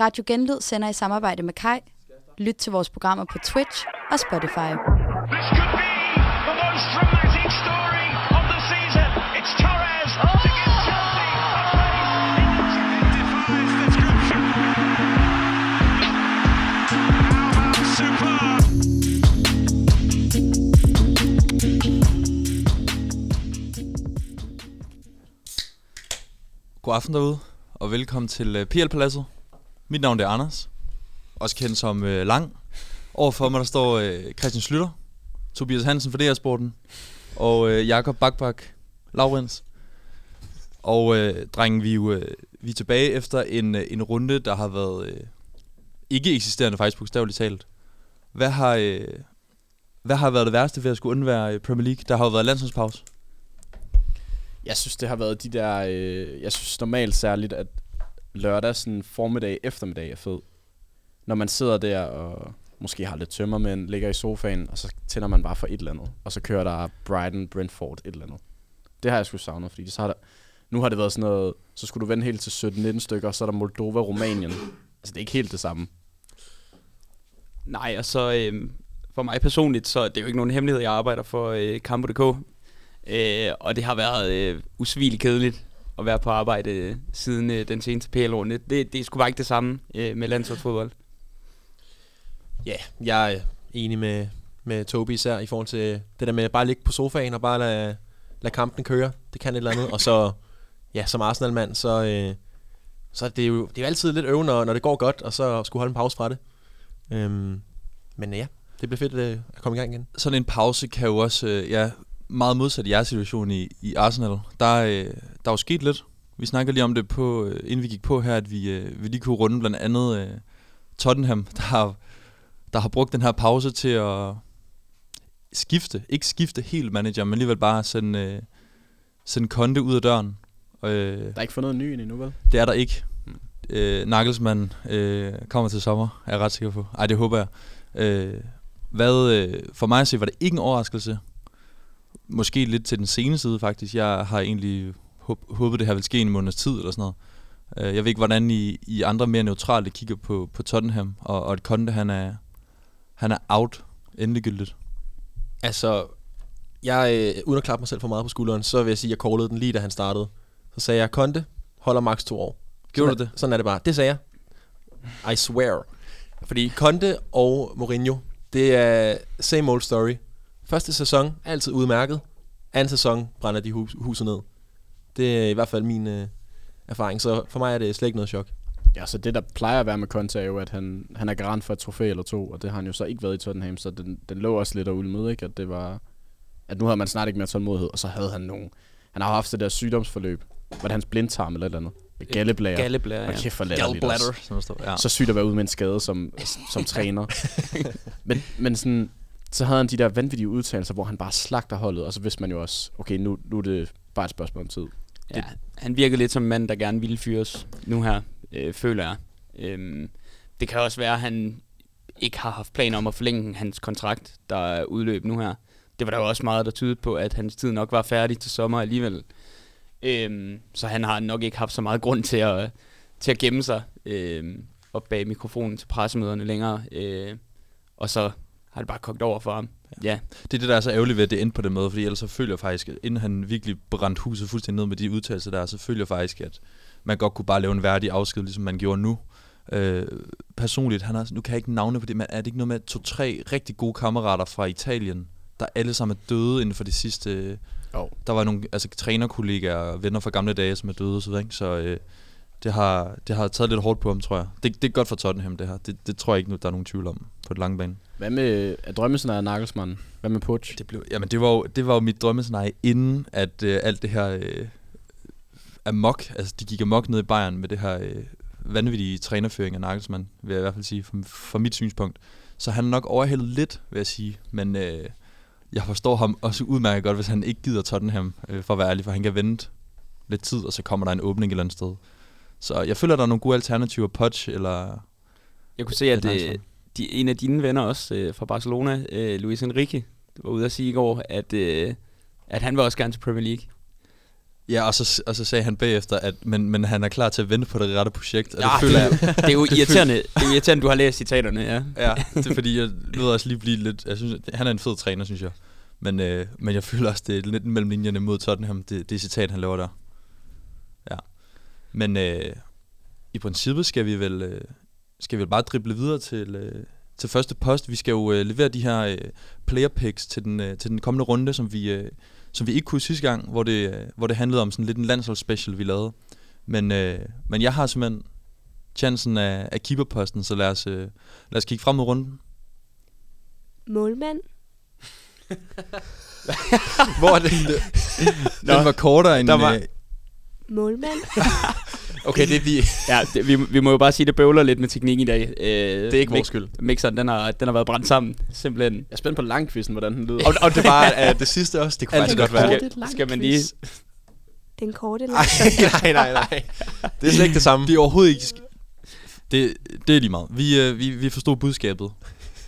Radio Genlyd sender i samarbejde med Kai. Lyt til vores programmer på Twitch og Spotify. This could be the most dramatic story of the season. It's Torres to give Chelsea a place in the It defies description. How about superb? God aften derude, og velkommen til uh, PL Paladset. Mit navn er Anders, også kendt som øh, Lang. Overfor mig der står øh, Christian Slytter, Tobias Hansen for DR-sporten, og øh, Jakob Bakbak Laurens. Og øh, drengen, vi, øh, vi er tilbage efter en, øh, en runde, der har været øh, ikke eksisterende faktisk bogstaveligt talt. Hvad har, øh, hvad har været det værste ved at skulle undvære øh, Premier League? Der har jo været landsholdspause. Jeg synes, det har været de der... Øh, jeg synes normalt særligt, at lørdag sådan formiddag, eftermiddag er fed. Når man sidder der og måske har lidt tømmermænd, ligger i sofaen, og så tænder man bare for et eller andet. Og så kører der Brighton, Brentford, et eller andet. Det har jeg sgu savnet, fordi så har der, nu har det været sådan noget... Så skulle du vende helt til 17-19 stykker, og så er der Moldova, Rumænien. Altså, det er ikke helt det samme. Nej, og så øh, for mig personligt, så det er jo ikke nogen hemmelighed, jeg arbejder for øh, Kampo.dk. Øh, og det har været øh, usvigeligt kedeligt at være på arbejde øh, siden øh, den seneste PL-runde. Det, det er sgu bare ikke det samme øh, med landsholdsfodbold. Ja, jeg er enig med, med Tobi især i forhold til det der med at bare ligge på sofaen og bare lade, lade kampen køre. Det kan et eller andet. Og så, ja, som Arsenal-mand, så, øh, så er det jo, det er jo altid lidt øve, når, når det går godt, og så skulle holde en pause fra det. Øhm, men ja, det bliver fedt øh, at komme i gang igen. sådan en pause kan jo også, øh, ja, meget modsat i jeres situation i, i Arsenal. Der, øh, der er jo sket lidt. Vi snakker lige om det på, øh, inden vi gik på her, at vi, øh, vi lige kunne runde blandt andet øh, Tottenham, der har, der har brugt den her pause til at skifte, ikke skifte helt manager, men alligevel bare sende, øh, sende Conte ud af døren. Øh, Der er ikke fundet en ny endnu, vel? det er der ikke. Øh, Nagelsmann øh, kommer til sommer, er jeg ret sikker på. Ej, det håber jeg. Øh, hvad, øh, for mig at se, var det ikke en overraskelse. Måske lidt til den sene side, faktisk. Jeg har egentlig håbet, det her vil ske i en måneds tid, eller sådan noget. Øh, jeg ved ikke, hvordan I, I andre mere neutrale kigger på, på Tottenham, og, og at Conte, han er, han er out endegyldigt. Altså, jeg, øh, uden at klappe mig selv for meget på skulderen, så vil jeg sige, at jeg callede den lige, da han startede. Så sagde jeg, Conte holder maks to år. Gjorde sådan du det? Sådan er det bare. Det sagde jeg. I swear. Fordi Conte og Mourinho, det er same old story. Første sæson, altid udmærket. Anden sæson brænder de hus, huset ned. Det er i hvert fald min øh, erfaring, så for mig er det slet ikke noget chok. Ja, så det der plejer at være med Conte er jo, at han, han er garant for et trofæ eller to, og det har han jo så ikke været i Tottenham, så den, den lå også lidt og ulmede, ikke? At det var, at nu havde man snart ikke mere tålmodighed, og så havde han nogen, han har haft det der sygdomsforløb, var det hans blindtarm eller et eller andet? Galleblære. Galleblære, ja. kæft latterligt også. som står. Ja. Så sygt at være ude med en skade som, som træner. men, men sådan, så havde han de der vanvittige udtalelser, hvor han bare slagter holdet, og så vidste man jo også, okay, nu, nu er det bare et spørgsmål om tid. Ja, han virkede lidt som en mand, der gerne ville fyres nu her, øh, føler jeg. Øhm, det kan også være, at han ikke har haft planer om at forlænge hans kontrakt, der er udløb nu her. Det var der jo også meget, der tydede på, at hans tid nok var færdig til sommer alligevel. Øhm, så han har nok ikke haft så meget grund til at, til at gemme sig øhm, op bag mikrofonen til pressemøderne længere. Øh, og så har det bare kogt over for ham. Ja, Det er det, der er så ærgerligt ved, at det endte på den måde, fordi ellers så føler jeg faktisk, at inden han virkelig brændte huset fuldstændig ned med de udtalelser der, så føler jeg faktisk, at man godt kunne bare lave en værdig afsked, ligesom man gjorde nu. Øh, personligt, han har, nu kan jeg ikke navne på det, men er det ikke noget med to-tre rigtig gode kammerater fra Italien, der alle sammen er døde inden for de sidste... Jo. Der var nogle altså, trænerkollegaer og venner fra gamle dage, som er døde og så videre, ikke? Så øh, det, har, det har taget lidt hårdt på ham, tror jeg. Det, det er godt for Tottenham, det her. Det, det tror jeg ikke, nu, der er nogen tvivl om på det lange bane. Hvad med, er drømmesen af Nagelsmann? Hvad med Poch? Det blev, jamen det var jo, det var jo mit drømmescenarie inden at øh, alt det her øh, amok, altså de gik amok ned i Bayern med det her øh, vanvittige trænerføring af Nagelsmann, vil jeg i hvert fald sige, fra, fra mit synspunkt. Så han er nok overhældet lidt, vil jeg sige, men øh, jeg forstår ham også udmærket godt, hvis han ikke gider Tottenham, øh, for at være ærlig, for han kan vente lidt tid, og så kommer der en åbning et eller andet sted. Så jeg føler, der er nogle gode alternativer, Poch eller... Jeg kunne se, at Det de, en af dine venner også øh, fra Barcelona, øh, Luis Enrique, var ude at sige i går, at, øh, at han vil også gerne til Premier League. Ja, og så, og så sagde han bagefter, at men, men han er klar til at vente på det rette projekt. Og Ja, det føler jeg, Det er jo irriterende, det er irriterende, du har læst citaterne, ja. ja, det er fordi, jeg ved også lige blive lidt... Jeg synes, han er en fed træner, synes jeg. Men, øh, men jeg føler også, det er lidt mellem linjerne mod Tottenham, det, det citat, han laver der. Ja. Men øh, i princippet skal vi vel øh, skal vi bare drible videre til, øh, til første post. Vi skal jo øh, levere de her øh, player picks til den, øh, til den kommende runde, som vi, øh, som vi ikke kunne sidste gang, hvor det, øh, hvor det handlede om sådan lidt en landsholdsspecial, vi lavede. Men, øh, men jeg har simpelthen chancen af, af keeperposten, så lad os, øh, lad os kigge frem mod runden. Målmand. Hvor er det? Den var kortere end... Der var- øh, Målmand. Okay, det er vi. Ja, det, vi, vi må jo bare sige, det bøvler lidt med teknik i dag. Øh, Det er ikke vores skyld. Mixeren, den har, den har været brændt sammen, simpelthen. Jeg er spændt på langkvisten, hvordan den lyder. Og, og det var uh, det sidste også. Det kunne faktisk godt være. skal, skal man lige... Den korte Ej, lang. nej, nej, nej. Det er slet ikke det samme. Det er overhovedet ikke... Det, det er lige meget. Vi, øh, vi, vi forstod budskabet.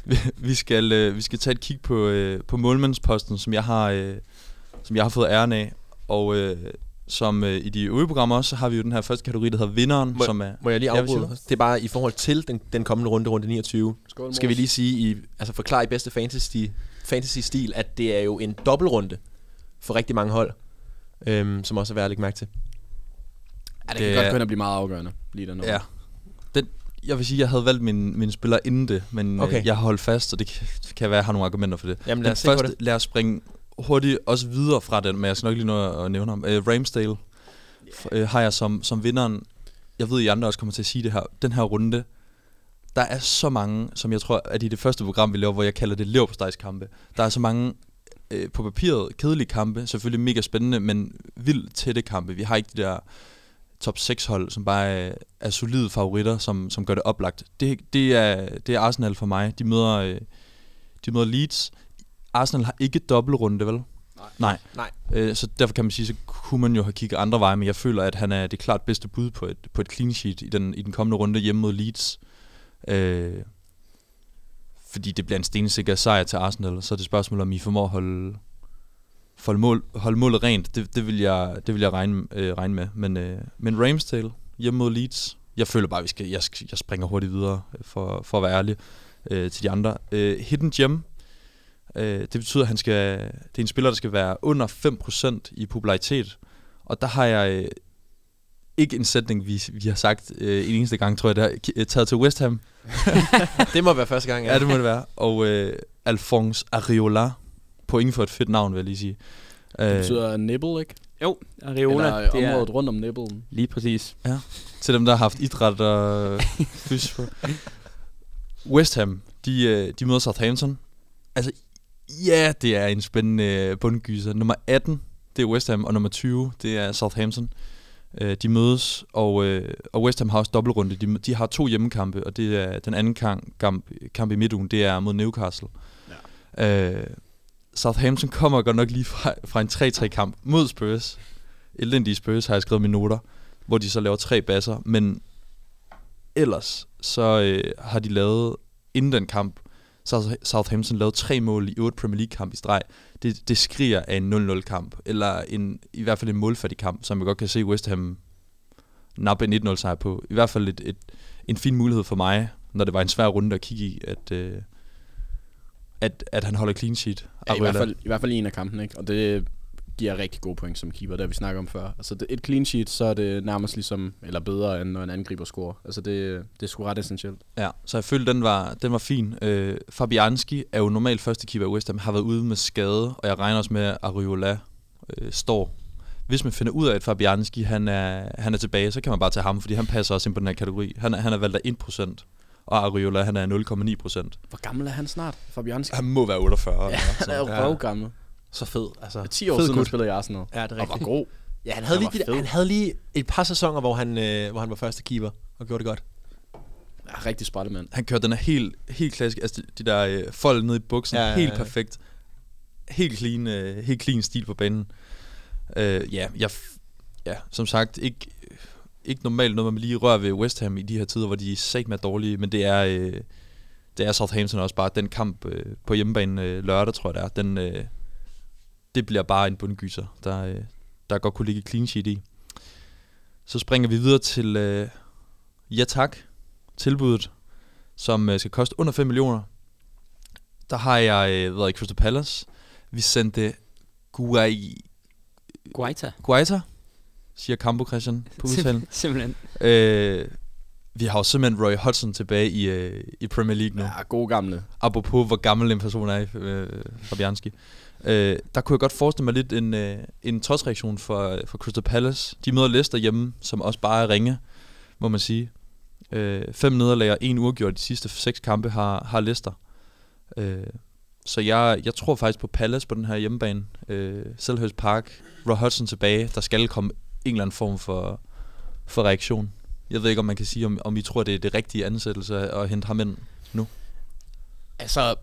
Vi, vi, skal, øh, vi skal tage et kig på, øh, på målmandsposten, som jeg har, øh, som jeg har fået æren af. Og øh, som øh, i de øvrige programmer også, så har vi jo den her første kategori, der hedder vinderen, Må- som er... Må jeg lige Ja, afbryde? Det er bare i forhold til den, den kommende runde, runde 29. Skål, Skal vi lige sige, i, altså forklare i bedste fantasy, fantasy-stil, at det er jo en dobbeltrunde for rigtig mange hold, øhm, som også er værd at lægge mærke til. Ja, det, Det kan godt gå hen og blive meget afgørende. Lige der Ja. Den, jeg vil sige, jeg havde valgt min, min spiller inden det, men okay. Okay. øh, jeg har holdt fast, og det kan, kan være, at jeg har nogle argumenter for det. Jamen lad Den os se på første, det. lad os springe hurtigt også videre fra den, men jeg skal nok lige nå at nævne ham. Uh, Ramsdale yeah. uh, har jeg som, som vinderen. Jeg ved, I andre også kommer til at sige det her. Den her runde, der er så mange, som jeg tror, at i det første program, vi laver, hvor jeg kalder det leverpostejskampe. Der er så mange øh, på papiret kedelige kampe, selvfølgelig mega spændende, men vildt tætte kampe. Vi har ikke de der top 6 hold, som bare er, er solide favoritter, som, som gør det oplagt. Det, det, er, det er Arsenal for mig. De møder, øh, de møder Leeds. Arsenal har ikke dobbeltrunde, vel? Nej. Nej. Øh, så derfor kan man sige, så kunne man jo have kigget andre veje, men jeg føler, at han er det klart bedste bud på et, på et clean sheet i den, i den kommende runde hjemme mod Leeds. Øh, fordi det bliver en stensikker sejr til Arsenal, så er det spørgsmål, om I formår at holde, holde, mål, holde målet rent. Det, det, vil jeg, det vil jeg regne, øh, regne med. Men, øh, men Ramsdale hjemme mod Leeds, jeg føler bare, at vi skal, jeg, jeg springer hurtigt videre, øh, for, for at være ærlig øh, til de andre. Øh, Hidden Gem, øh, det betyder, at han skal, det er en spiller, der skal være under 5% i popularitet. Og der har jeg øh, ikke en sætning, vi, vi har sagt øh, en eneste gang, tror jeg, der er taget til West Ham. Det må være første gang, Ja, det må det være. Og øh, Alphonse Areola, point for et fedt navn, vil jeg lige sige. Det Øh, betyder nibble, ikke? Jo, Areola, Eller det er området rundt om nibblen. lige præcis. til dem, der har haft idræt og fys på. West Ham, de, øh, de møder Southampton. Altså, ja, det er en spændende øh, bundgyser. Nummer 18, det er West Ham, og nummer 20, det er Southampton. Øh, de mødes, og, øh, og West Ham har også dobbeltrunde. De, de har to hjemmekampe, og det er den anden kamp, kamp, kamp i midtugen, det er mod Newcastle. Ja. Øh, Southampton kommer godt nok lige fra, fra en 3-3-kamp mod Spurs. Elendige Spurs har jeg skrevet mine noter, hvor de så laver tre basser, men ellers så øh, har de lavet, inden den kamp, så har Southampton lavet tre mål i otte Premier League-kamp i streg. Det, det skriger af en 0-0-kamp, eller en, i hvert fald en målfattig kamp, som jeg godt kan se West Ham nappe en 1-0 sejr på. I hvert fald et, et, en fin mulighed for mig, når det var en svær runde at kigge i, at, øh, at, at han holder clean sheet. Ja, i, hvert fald, I hvert fald i en af kampen, ikke? Og det giver rigtig gode point som keeper, det har vi snakket om før. Altså det, et clean sheet, så er det nærmest ligesom, eller bedre, end når en angriber scorer. Altså det, det er sgu ret essentielt. Ja, så jeg følte, den var, den var fin. Øh, Fabianski er jo normalt første keeper i West Ham, har været ude med skade, og jeg regner også med, at Ariola øh, står. Hvis man finder ud af, at Fabianski han er, han er tilbage, så kan man bare tage ham, fordi han passer også ind på den her kategori. Han, er- han er valgt af 1%, og Ariola han er 0,9%. Hvor gammel er han snart, Fabianski? Han må være 48. Ja, han er jo røvgammel. Så fed. Altså, 10 år fed siden, han spillede i Arsenal. Ja, det er Og var rigtigt. god. Ja, han havde, Han lige de han havde lige et par sæsoner, hvor han, øh, hvor han var første keeper og gjorde det godt. Ja, rigtig sprættemand. Han kørte den er helt, helt klassisk, altså de, de der øh, fold ned i buksen, Ja, ja, ja, helt ja. perfekt. Helt clean, øh, helt clean stil på banen. Øh, ja, jeg, ja, som sagt, ikke, ikke normalt noget, man lige rører ved West Ham i de her tider, hvor de er sagt med dårlige, men det er, øh, det er Southampton også bare. Den kamp øh, på hjemmebane øh, lørdag, tror jeg det er, den, øh, det bliver bare en bundgyser. Der, øh, der godt kunne ligge et clean sheet i. Så springer vi videre til øh, Ja Tak, tilbuddet, som øh, skal koste under 5 millioner. Der har jeg øh, været i Crystal Palace. Vi sendte Guai, Guaita. Guaita, siger Campo Christian på udtalen. Simpelthen. øh, vi har jo simpelthen Roy Hodgson tilbage i, øh, i Premier League nu. Ja, gode gamle. Apropos hvor gammel en person er, øh, Fabianski. Øh, der kunne jeg godt forestille mig lidt en, øh, en trodsreaktion for, øh, for Crystal Palace. De møder Leicester hjemme, som også bare er ringe, må man sige. Øh, fem nederlag og en uafgjort de sidste seks kampe har, har Leicester. Øh, så jeg, jeg tror faktisk på Palace på den her hjemmebane. Øh, Selhurst Park, Roy Hodgson tilbage. Der skal komme en eller anden form for, for reaktion. Jeg ved ikke, om man kan sige, om, om I tror, det er det rigtige ansættelse at hente ham ind nu. Altså,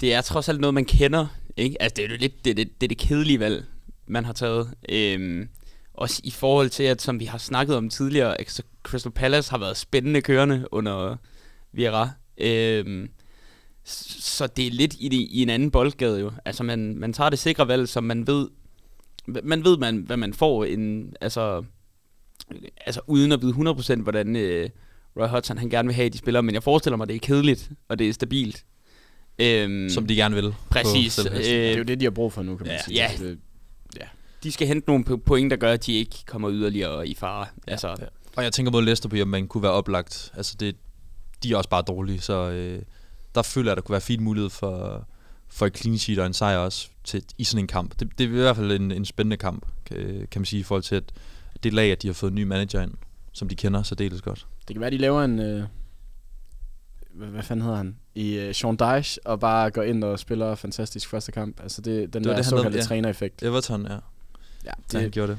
det er trods alt noget, man kender. Ikke? Altså, det er jo lidt det, det, det, det kedelige valg, man har taget. Øhm, også i forhold til, at som vi har snakket om tidligere, Crystal Palace har været spændende kørende under Vieira. Øhm, så det er lidt i, det, i en anden boldgade jo. Altså, man, man tager det sikre valg, som man ved, man ved, man, hvad man får, en, altså, altså uden at vide 100% hvordan øh, Roy Hodgson han gerne vil have de spillere, men jeg forestiller mig, det er kedeligt, og det er stabilt. Øhm, Som de gerne vil. Præcis. Øh, Det er jo det, de har brug for nu, kan man ja. sige. Ja. Det, de skal hente nogle po- point, der gør, at de ikke kommer yderligere i fare. Altså, ja. Og jeg tænker mod Leicester på hjemmebane kunne være oplagt. Altså det, de er også bare dårlige, så øh, der føler jeg, at der kunne være fin mulighed for, for et clean sheet og en sejr også til, i sådan en kamp. Det, det er i hvert fald en, en spændende kamp, kan, kan man sige, i forhold til at det lag, at de har fået en ny manager ind, som de kender så deles godt. det kan være, de laver en... Øh, hvad, hvad fanden hedder han? I øh, Sean Dyche, og bare går ind og spiller fantastisk første kamp. Altså det, den var der det, han såkaldte ja. trænereffekt. Everton, ja. Ja, Det, han det, gjorde det.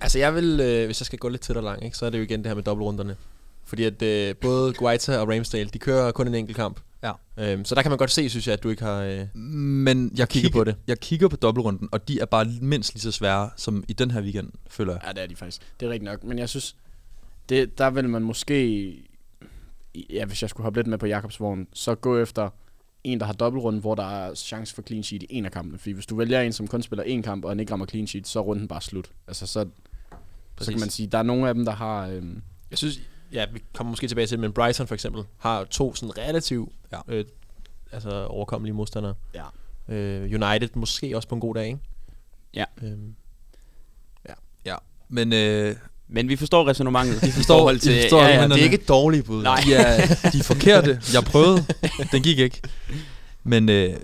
Altså jeg vil, øh, hvis jeg skal gå lidt til og lang, ikke, så er det jo igen det her med dobbeltrunderne. Fordi at øh, både Guaita og Ramsdale, de kører kun en enkelt kamp. Ja. Øhm, så der kan man godt se, synes jeg, at du ikke har... Øh, Men jeg kigger på det. Jeg kigger på dobbeltrunden, og de er bare mindst lige så svære som i den her weekend, føler jeg. ja, det er de faktisk. Det er rigtigt nok. Men jeg synes, det, der vil man måske... Ja, hvis jeg skulle hoppe lidt med på Jakobs vogn, så gå efter en, der har dobbeltrunden, hvor der er chance for clean sheet i en af kampene. Fordi hvis du vælger en, som kun spiller en kamp, og han ikke rammer clean sheet, så er runden bare slut. Altså, så, så kan man sige, der er nogle af dem, der har... Øhm, jeg synes, ja, vi kommer måske tilbage til det, men Brighton for eksempel har to sådan relativt Ja. øh, altså overkommelige modstandere. Ja. Øh, United måske også på en god dag, ikke? Ja. Øhm, Men øh, men vi forstår resonemanget. Vi forstår- I forstår argumenterne. det er ikke et dårligt bud. Nej. de er, de er forkerte. Jeg prøvede. Den gik ikke. Men øh,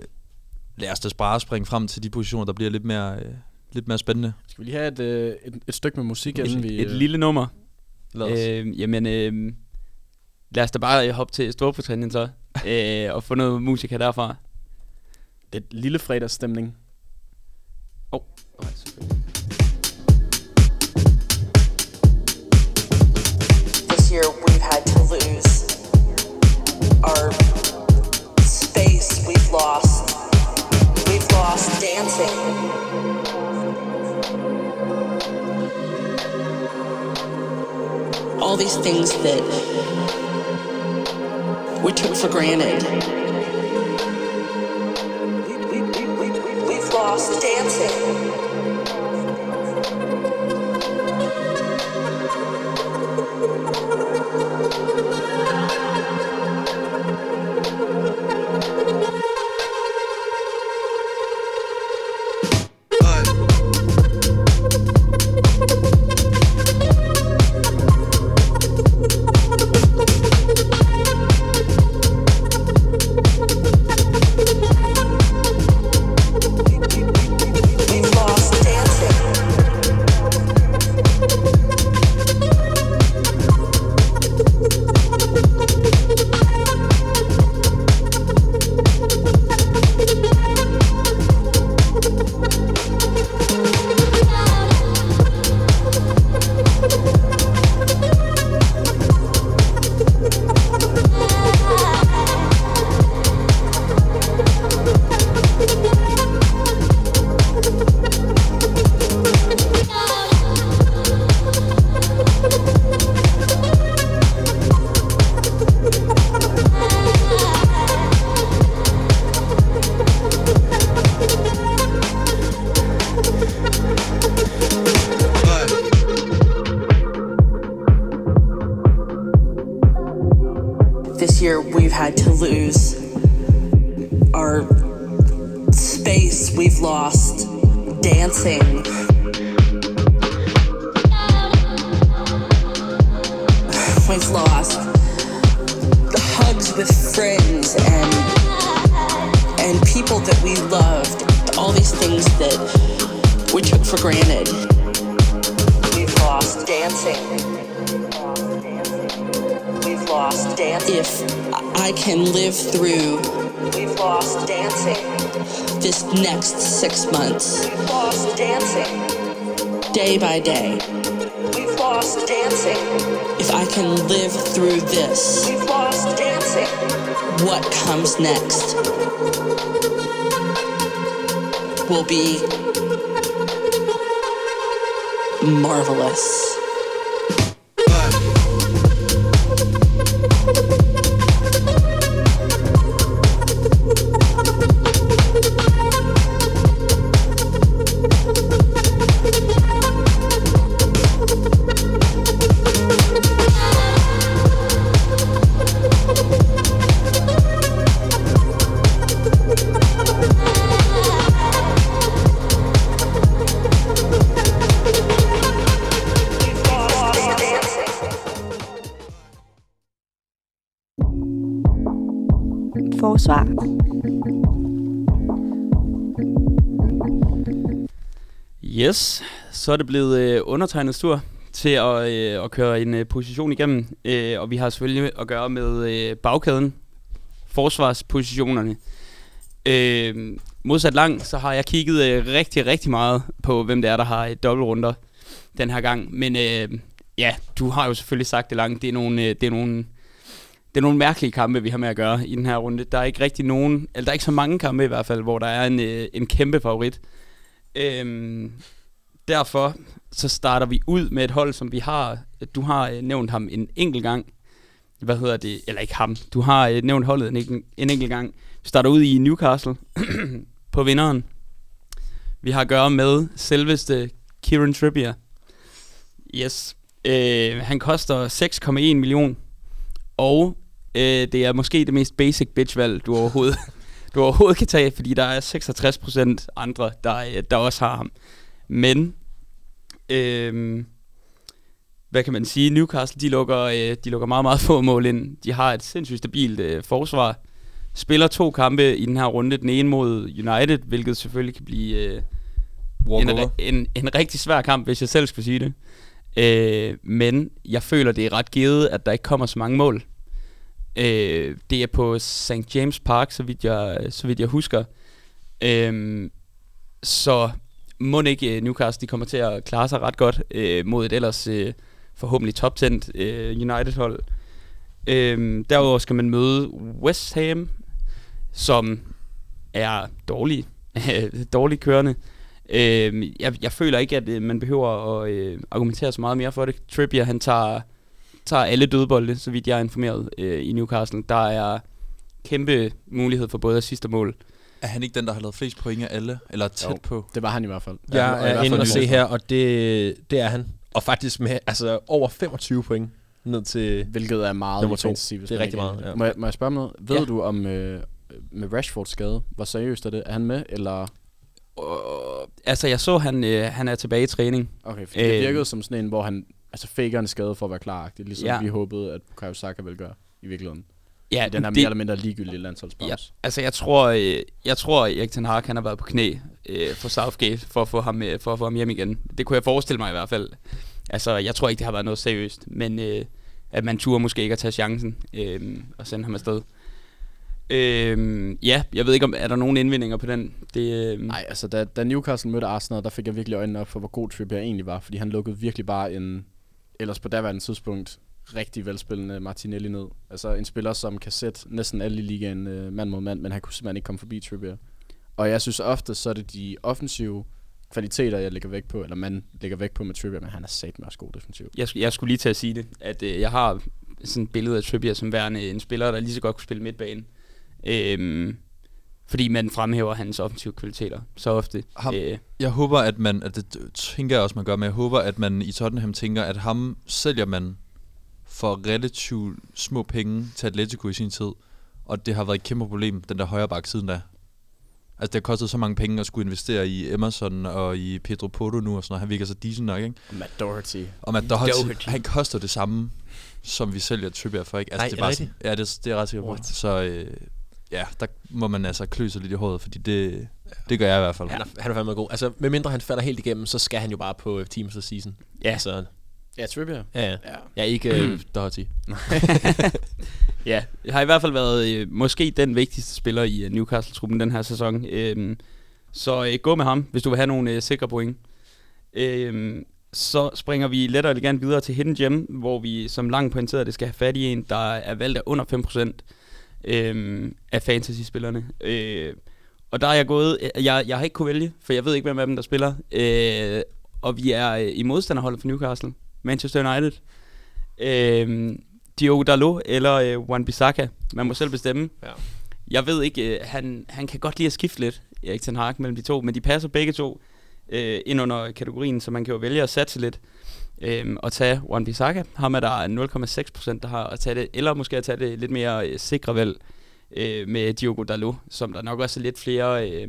lad os da bare springe frem til de positioner, der bliver lidt mere, øh, lidt mere spændende. skal vi lige have et, øh, et, et stykke med musik, inden vi... Et øh, lille nummer. Lad os. Øh, jamen, øh, lad os da bare hoppe til Storbritannien så, øh, og få noget musik her derfra. Et lille fredagsstemning. This year we've had to lose our space. We've lost. We've lost dancing. All these things that we took for granted. We- we- we- we- We've lost dancing. Be marvelous. Yes, så er det blevet øh, undertegnet tur til at, øh, at køre en øh, position igennem, øh, og vi har selvfølgelig at gøre med øh, bagkæden, forsvarspositionerne. Øh, modsat lang, så har jeg kigget øh, rigtig, rigtig meget på, hvem det er, der har et dobbeltrunder den her gang. Men øh, ja, du har jo selvfølgelig sagt det langt. Det er nogle, øh, det er nogle, det er nogle mærkelige kampe, vi har med at gøre i den her runde. Der er ikke rigtig nogen, eller der er ikke så mange kampe i hvert fald, hvor der er en, øh, en kæmpe favorit. Øhm, derfor så starter vi ud med et hold, som vi har, du har øh, nævnt ham en enkelt gang. Hvad hedder det? Eller ikke ham. Du har øh, nævnt holdet en, enkelt- en enkelt gang. Vi starter ud i Newcastle på vinderen. Vi har at gøre med selveste Kieran Trippier. Yes. Øh, han koster 6,1 million. Og øh, det er måske det mest basic bitch-valg, du overhovedet, du overhovedet kan tage, fordi der er 66% andre, der, øh, der også har ham. Men, øh, hvad kan man sige, Newcastle, de lukker, øh, de lukker meget, meget få mål ind. De har et sindssygt stabilt øh, forsvar. Spiller to kampe i den her runde. Den ene mod United, hvilket selvfølgelig kan blive øh, en, en, en rigtig svær kamp, hvis jeg selv skulle sige det. Øh, men jeg føler, det er ret givet, at der ikke kommer så mange mål. Øh, det er på St. James Park, så vidt jeg, så vidt jeg husker. Øh, så må ikke øh, Newcastle de kommer til at klare sig ret godt øh, mod et ellers øh, forhåbentlig toptændt øh, United-hold. Øh, derudover skal man møde West Ham, som er dårlig, dårligt kørende. Øh, jeg, jeg føler ikke, at øh, man behøver at øh, argumentere så meget mere for det. Trippier, han tager, tager alle dødbolde, så vidt jeg er informeret øh, i Newcastle. Der er kæmpe mulighed for både assist og mål. Er han ikke den, der har lavet flest point af alle? Eller tæt Jo. på? Det var han i hvert fald. Jeg er inde og se her, og det, det er han. Og faktisk med altså, over 25 point ned til... Hvilket er meget Nummer to. fantasy, Det er rigtig meget, ja. Må, jeg, må jeg spørge om noget? Ved Ja. du om øh, med Rashfords skade, hvor seriøst er det? Er han med, eller... Og, altså, jeg så, han, øh, han er tilbage i træning. Okay, for det Øh. virkede som sådan en, hvor han altså faker en skade for at være klar. Det er ligesom Ja. vi håbede, at Bukayo Saka ville gøre i virkeligheden. Ja, I den her det- mere eller mindre ligegyldige landsholdspause. Ja, altså jeg tror, øh, jeg tror Erik Ten Hag, han har været på knæ øh, for Southgate for at, få ham, øh, for at få ham hjem igen. Det kunne jeg forestille mig i hvert fald. Altså, jeg tror ikke, det har været noget seriøst, men øh, at man turde måske ikke at tage chancen øh, og sende ham afsted. Øh, ja, jeg ved ikke, om er der nogen indvendinger på den. Det, øh, Nej, altså da, da Newcastle mødte Arsenal, der fik jeg virkelig øjnene op for, hvor god Trippier egentlig var. Fordi han lukkede virkelig bare en, ellers på daværende tidspunkt, rigtig velspillende Martinelli ned. Altså en spiller, som kan sætte næsten alle i ligaen øh, mand mod mand, men han kunne simpelthen ikke komme forbi Trippier. Og jeg synes ofte, så er det de offensive kvaliteter, jeg lægger vægt på, eller man lægger vægt på med Trippier, men han er sat med også god defensiv. jeg, jeg skulle lige til at sige det, at øh, jeg har sådan et billede af Trippier som værende en spiller, der lige så godt kunne spille midtbane. Øhm, fordi man fremhæver hans offensive kvaliteter så ofte. Ham- Øh, Jeg håber, at man, at det tænker jeg også, man gør, men jeg håber, at man i Tottenham tænker, at ham sælger man for relativt små penge til Atletico i sin tid. Og det har været et kæmpe problem, den der højre bak siden da. Altså, det har kostet så mange penge at skulle investere i Emerson og i Pedro Porto nu og sådan noget. Han virker så decent nok, ikke? Og Matt Doherty. Og Matt Doherty, Doherty. han koster det samme, som vi sælger Trippier for, ikke? Altså, Nej, det er det sådan, ja, det, det er ret sikker på. What? Så øh, ja, der må man altså klø sig lidt i håret, fordi det, det gør jeg i hvert fald. Han er, han er fandme god. Altså, medmindre han falder helt igennem, så skal han jo bare på Team of the Season. Ja. Altså, Ja, Trippier. ja, ja. Ja. Jeg er ikke uh, Doherty. Ja, det har i hvert fald været øh, måske den vigtigste spiller i øh, Newcastle-truppen den her sæson. Øhm, så øh, gå med ham, hvis du vil have nogle øh, sikre point. Øhm, så springer vi let og elegant videre til Hidden Gem, hvor vi som langt pointeret, det skal have fat i en, der er valgt af under 5% øhm, af fantasy-spillerne. Øh, og der er jeg gået, øh, jeg, jeg har ikke kunne vælge, for jeg ved ikke, hvem af dem, der spiller. Øh, og vi er øh, i modstanderholdet for Newcastle, Manchester United. Øh, Diogo Dalot eller øh, Wan-Bissaka. Man må selv bestemme. Ja. Jeg ved ikke, øh, han, han kan godt lide at skifte lidt, Erik Ten Hag, mellem de to, men de passer begge to øh, ind under kategorien, så man kan jo vælge at satse lidt øh, og tage Wan-Bissaka. Ham er der 0,6 procent, der har at tage det, eller måske at tage det lidt mere øh, sikre valg øh, med Diogo Dalot, som der nok også er lidt flere, øh,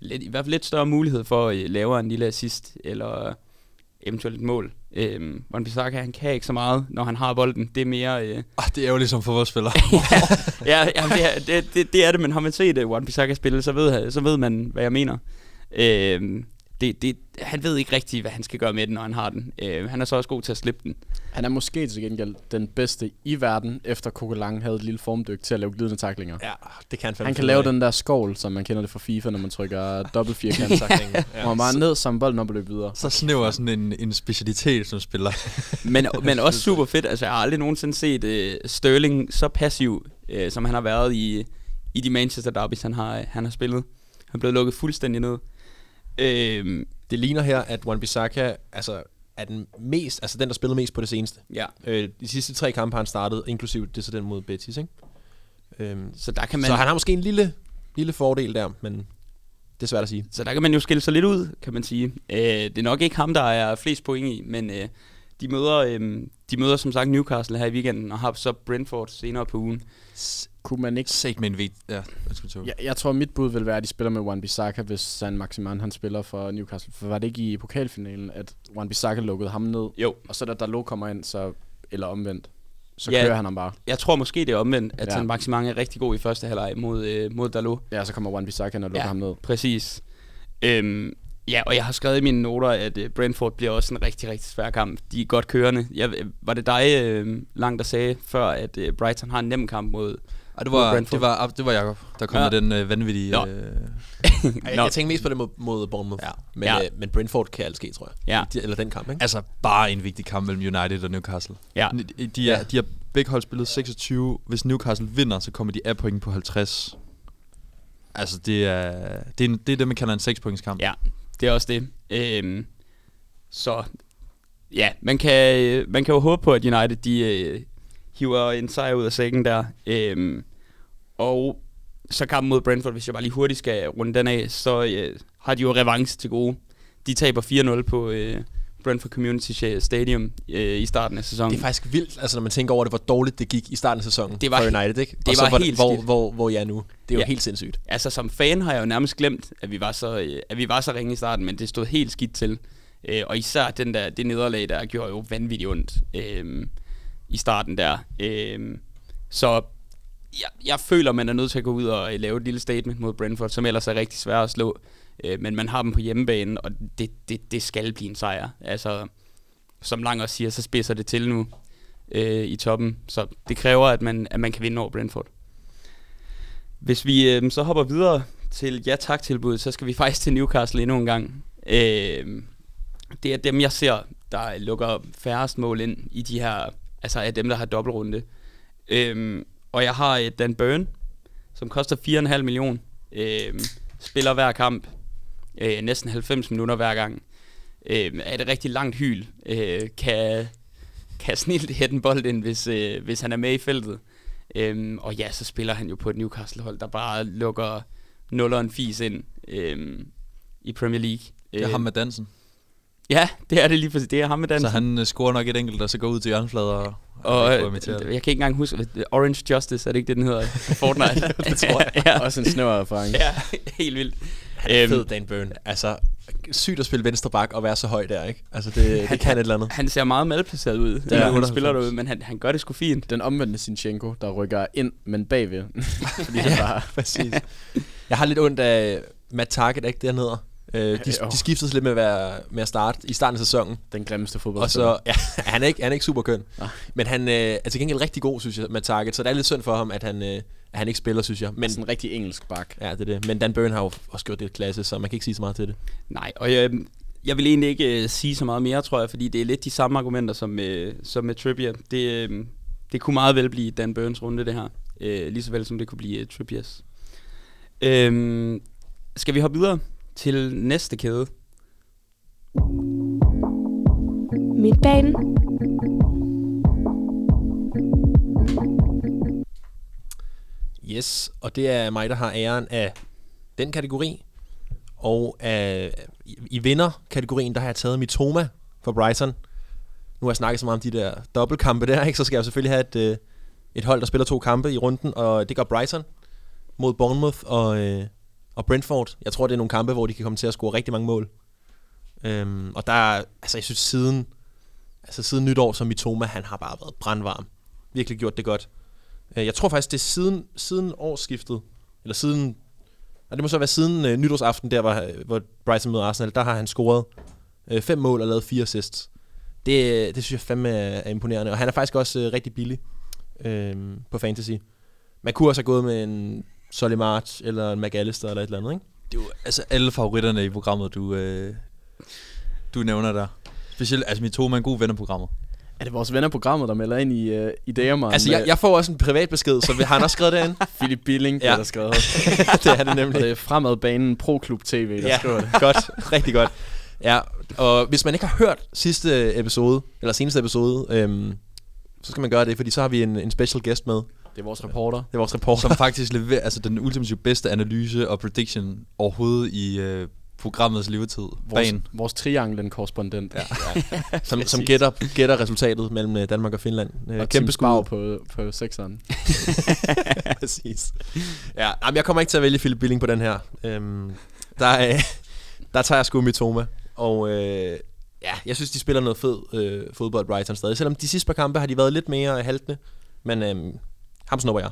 lidt, i hvert fald lidt større mulighed for at øh, lave en lille assist, eller eventuelt et mål. Øh, Wan-Bissaka, han kan ikke så meget, når han har bolden. Det er mere... Øh, Ah, det er jo ligesom fodboldspiller. ja, ja det, er, det, det, det er det, men har man set uh, One Bissaka spille, så ved, så ved man, hvad jeg mener. Øh, det, det, han ved ikke rigtigt, hvad han skal gøre med den, når han har den. Øh, han er så også god til at slippe den. Han er måske til gengæld den bedste i verden, efter Kokelang havde et lille formdyk til at lave glidende taklinger. Ja, det kan han Han kan lave af. den der skål, som man kender det fra FIFA, når man trykker dobbelt firkant. Takling, ja. bare ned som bolden op og løbe videre. så snæver sådan en, en specialitet som spiller. Men, men også super fedt. Altså, jeg har aldrig nogensinde set uh, Sterling så passiv, uh, som han har været i, i de Manchester derbys, han har, han har spillet. Han er blevet lukket fuldstændig ned. Øh, Det ligner her, at Wan-Bissaka altså, er den mest, altså den, der spillede mest på det seneste. ja, Øh, de sidste tre kampe har han startet, inklusiv det så den mod Betis, ikke? Øhm, så der kan man... så han har måske en lille, lille fordel der, men det er svært at sige. Så der kan man jo skille sig lidt ud, kan man sige. Øh, det er nok ikke ham, der er flest point i, men øh, de, møder, øh, de møder som sagt Newcastle her i weekenden, og har så Brentford senere på ugen. Kunne man ikke... Sæt med en vigt. Ja, Tobi. Jeg, jeg tror, mit bud vil være, at de spiller med Wan-Bissaka, hvis San Maximan han spiller for Newcastle. For var det ikke i pokalfinalen, at Wan-Bissaka lukkede ham ned? Jo, Og så da Dalot kommer ind, så, eller omvendt, så Ja. kører han ham bare. jeg tror måske, det er omvendt, at Ja. ja. Maximang er rigtig god i første halvleg mod, øh, mod Dalot. Ja, så kommer Wan-Bissaka ind og lukker Ja. ham ned. Præcis. Øhm, ja, og jeg har skrevet i mine noter, at øh, Brentford bliver også en rigtig, rigtig svær kamp. De er godt kørende. Jeg, var det dig, øh, Lang, der sagde før, at øh, Brighton har en nem kamp mod... Ej, det var, det var, det var Jacob, der kom Ja. med den øh, vanvittige... Nå. Øh, Jeg, jeg tænker mest på det mod, mod Bournemouth, Ja. men, Ja. Øh, men Brentford kan alt ske, tror jeg. Ja. De, eller den kamp, ikke? altså, bare en vigtig kamp mellem United og Newcastle. Ja. De, de, er, de har begge hold spillet 26. Hvis Newcastle vinder, så kommer de af point på 50. Altså, det er, det er, det, er det, man kalder en 6 points kamp. Ja, det er også det. Øhm, så ja, man kan, man kan jo håbe på, at United de øh, hiver en sejr ud af sækken der. Øhm, og så kampen mod Brentford, hvis jeg bare lige hurtigt skal runde den af, så øh, har de jo revanche til gode. De taber 4-0 på øh, Brentford Community Stadium øh, i starten af sæsonen. Det er faktisk vildt, altså når man tænker over det, hvor dårligt det gik i starten af sæsonen Det var for United, ikke? det Og så var hvor, helt hvor, skidt. hvor, hvor jeg er nu. Det er jo Ja. helt sindssygt. Altså som fan har jeg jo nærmest glemt, at vi var så, øh, at vi var så ringe i starten, men det stod helt skidt til. Øh, og især den der, det nederlag, der gjorde jo vanvittigt ondt øh, i starten der. Øh, så jeg, jeg føler, man er nødt til at gå ud og øh, lave et lille statement mod Brentford, som ellers er rigtig svært at slå. Øh, men man har dem på hjemmebane, og det, det, det skal blive en sejr. Altså, som Lang også siger, så spidser det til nu øh, i toppen. Så det kræver, at man, at man kan vinde over Brentford. Hvis vi øh, så hopper videre til ja tak tilbuddet, så skal vi faktisk til Newcastle endnu en gang. Øh, det er dem, jeg ser, der lukker færrest mål ind i de her, altså af dem, der har dobbeltrunde. Øh, og jeg har et Dan Burn, som koster 4,5 millioner. Øh, spiller hver kamp, øh, næsten 90 minutter hver gang. Øh, er et rigtig langt hyl. Øh, kan, kan snilt hætte en bold ind, hvis, øh, hvis han er med i feltet. Øhm, og ja, så spiller han jo på et Newcastle-hold, der bare lukker nulleren fis ind øhm, i Premier League. Det er ham med dansen. Ja, det er det lige præcis. Det er ham med dansen. Så han øh, scorer nok et enkelt, og så går ud til hjørneflader og, og og øh, jeg kan ikke engang huske, hvad- Orange Justice, er det ikke det, den hedder? Fortnite. det tror jeg. ja. Også en snæver erfaring. ja, helt vildt. Han er Øhm, fed, Dan Burn. Altså, sygt at spille venstre bak og være så høj der, ikke? Altså, det, det kan et eller andet. Han ser meget malplaceret ud, er når han 98. spiller derude, men han, han gør det sgu fint. Den omvendte Sinchenko, der rykker ind, men bagved. Fordi han bare... Præcis. Jeg har lidt ondt af Matt Target, ikke det, han hedder? Øh, de, Jo. de skiftede lidt med at, være, med at starte i starten af sæsonen. Den grimmeste fodbold. Og så, ja, han er ikke, han er ikke super køn. Nej. Men han øh, er til gengæld rigtig god, synes jeg, med target. Så det er lidt synd for ham, at han, øh, at han ikke spiller, synes jeg. Men, sådan en rigtig engelsk bak. ja, det er det. Men Dan Burn har jo også gjort det klasse, så man kan ikke sige så meget til det. Nej, og jeg, jeg vil egentlig ikke øh, sige så meget mere, tror jeg, fordi det er lidt de samme argumenter som med, som med Trippier. Det, øh, det kunne meget vel blive Dan Burns runde, det her. Øh, lige så vel som det kunne blive uh, Trippiers. Øh, skal vi hoppe videre til næste kæde? Midtbanen. Yes, og det er mig, der har æren af den kategori. Og af, i, i vinder-kategorien, der har jeg taget Mitoma for Brighton. Nu har jeg snakket så meget om de der dobbeltkampe der, ikke? så skal jeg selvfølgelig have et, øh, et hold, der spiller to kampe i runden, og det gør Brighton mod Bournemouth og, øh, og Brentford. Jeg tror, det er nogle kampe, hvor de kan komme til at score rigtig mange mål. Øhm, og der er, altså jeg synes siden, altså siden nytår, så Mitoma, han har bare været brandvarm. Virkelig gjort det godt. Øh, Jeg tror faktisk, det er siden, siden årsskiftet, eller siden, og det må så være siden øh, nytårsaften, der var, hvor Brighton møder Arsenal, der har han scoret øh, fem mål og lavet fire assists. Det, øh, det synes jeg fandme er, er imponerende, og han er faktisk også øh, rigtig billig øh, på fantasy. Man kunne også have gået med en Solly March, eller en McAllister, eller et eller andet, ikke? Det er jo altså alle favoritterne i programmet, du, øh, du nævner der. Specielt, altså Mitoma er en god ven af programmet. Er det vores venner programmet, der melder ind i, uh, i Dagerman? Altså, jeg, jeg får også en privat besked, så har han også skrevet det ind? Philip Billing, Ja. der skrevet. det er det nemlig. det er Fremadbanen Pro Klub TV, der Ja, skriver det. godt. Rigtig godt. Ja, og hvis man ikke har hørt sidste episode, eller seneste episode, øhm, så skal man gøre det, fordi så har vi en, en special guest med. Det er vores reporter. Det er vores reporter. Som faktisk leverer altså den ultimative bedste analyse og prediction overhovedet i øh, programmets levetid. Vores, vores trianglen-korrespondent. Ja. som, som gætter, gætter resultatet mellem øh, Danmark og Finland. Øh, Og kæmpe skud. På, på sekseren. Præcis. Ja, jamen, jeg kommer ikke til at vælge Philip Billing på den her. Øhm, der, er, der tager jeg sgu Mitoma. Og øh, ja, jeg synes, de spiller noget fed øh, fodbold Brighton stadig. Selvom de sidste par kampe har de været lidt mere haltende. Men øh, ham snupper jeg.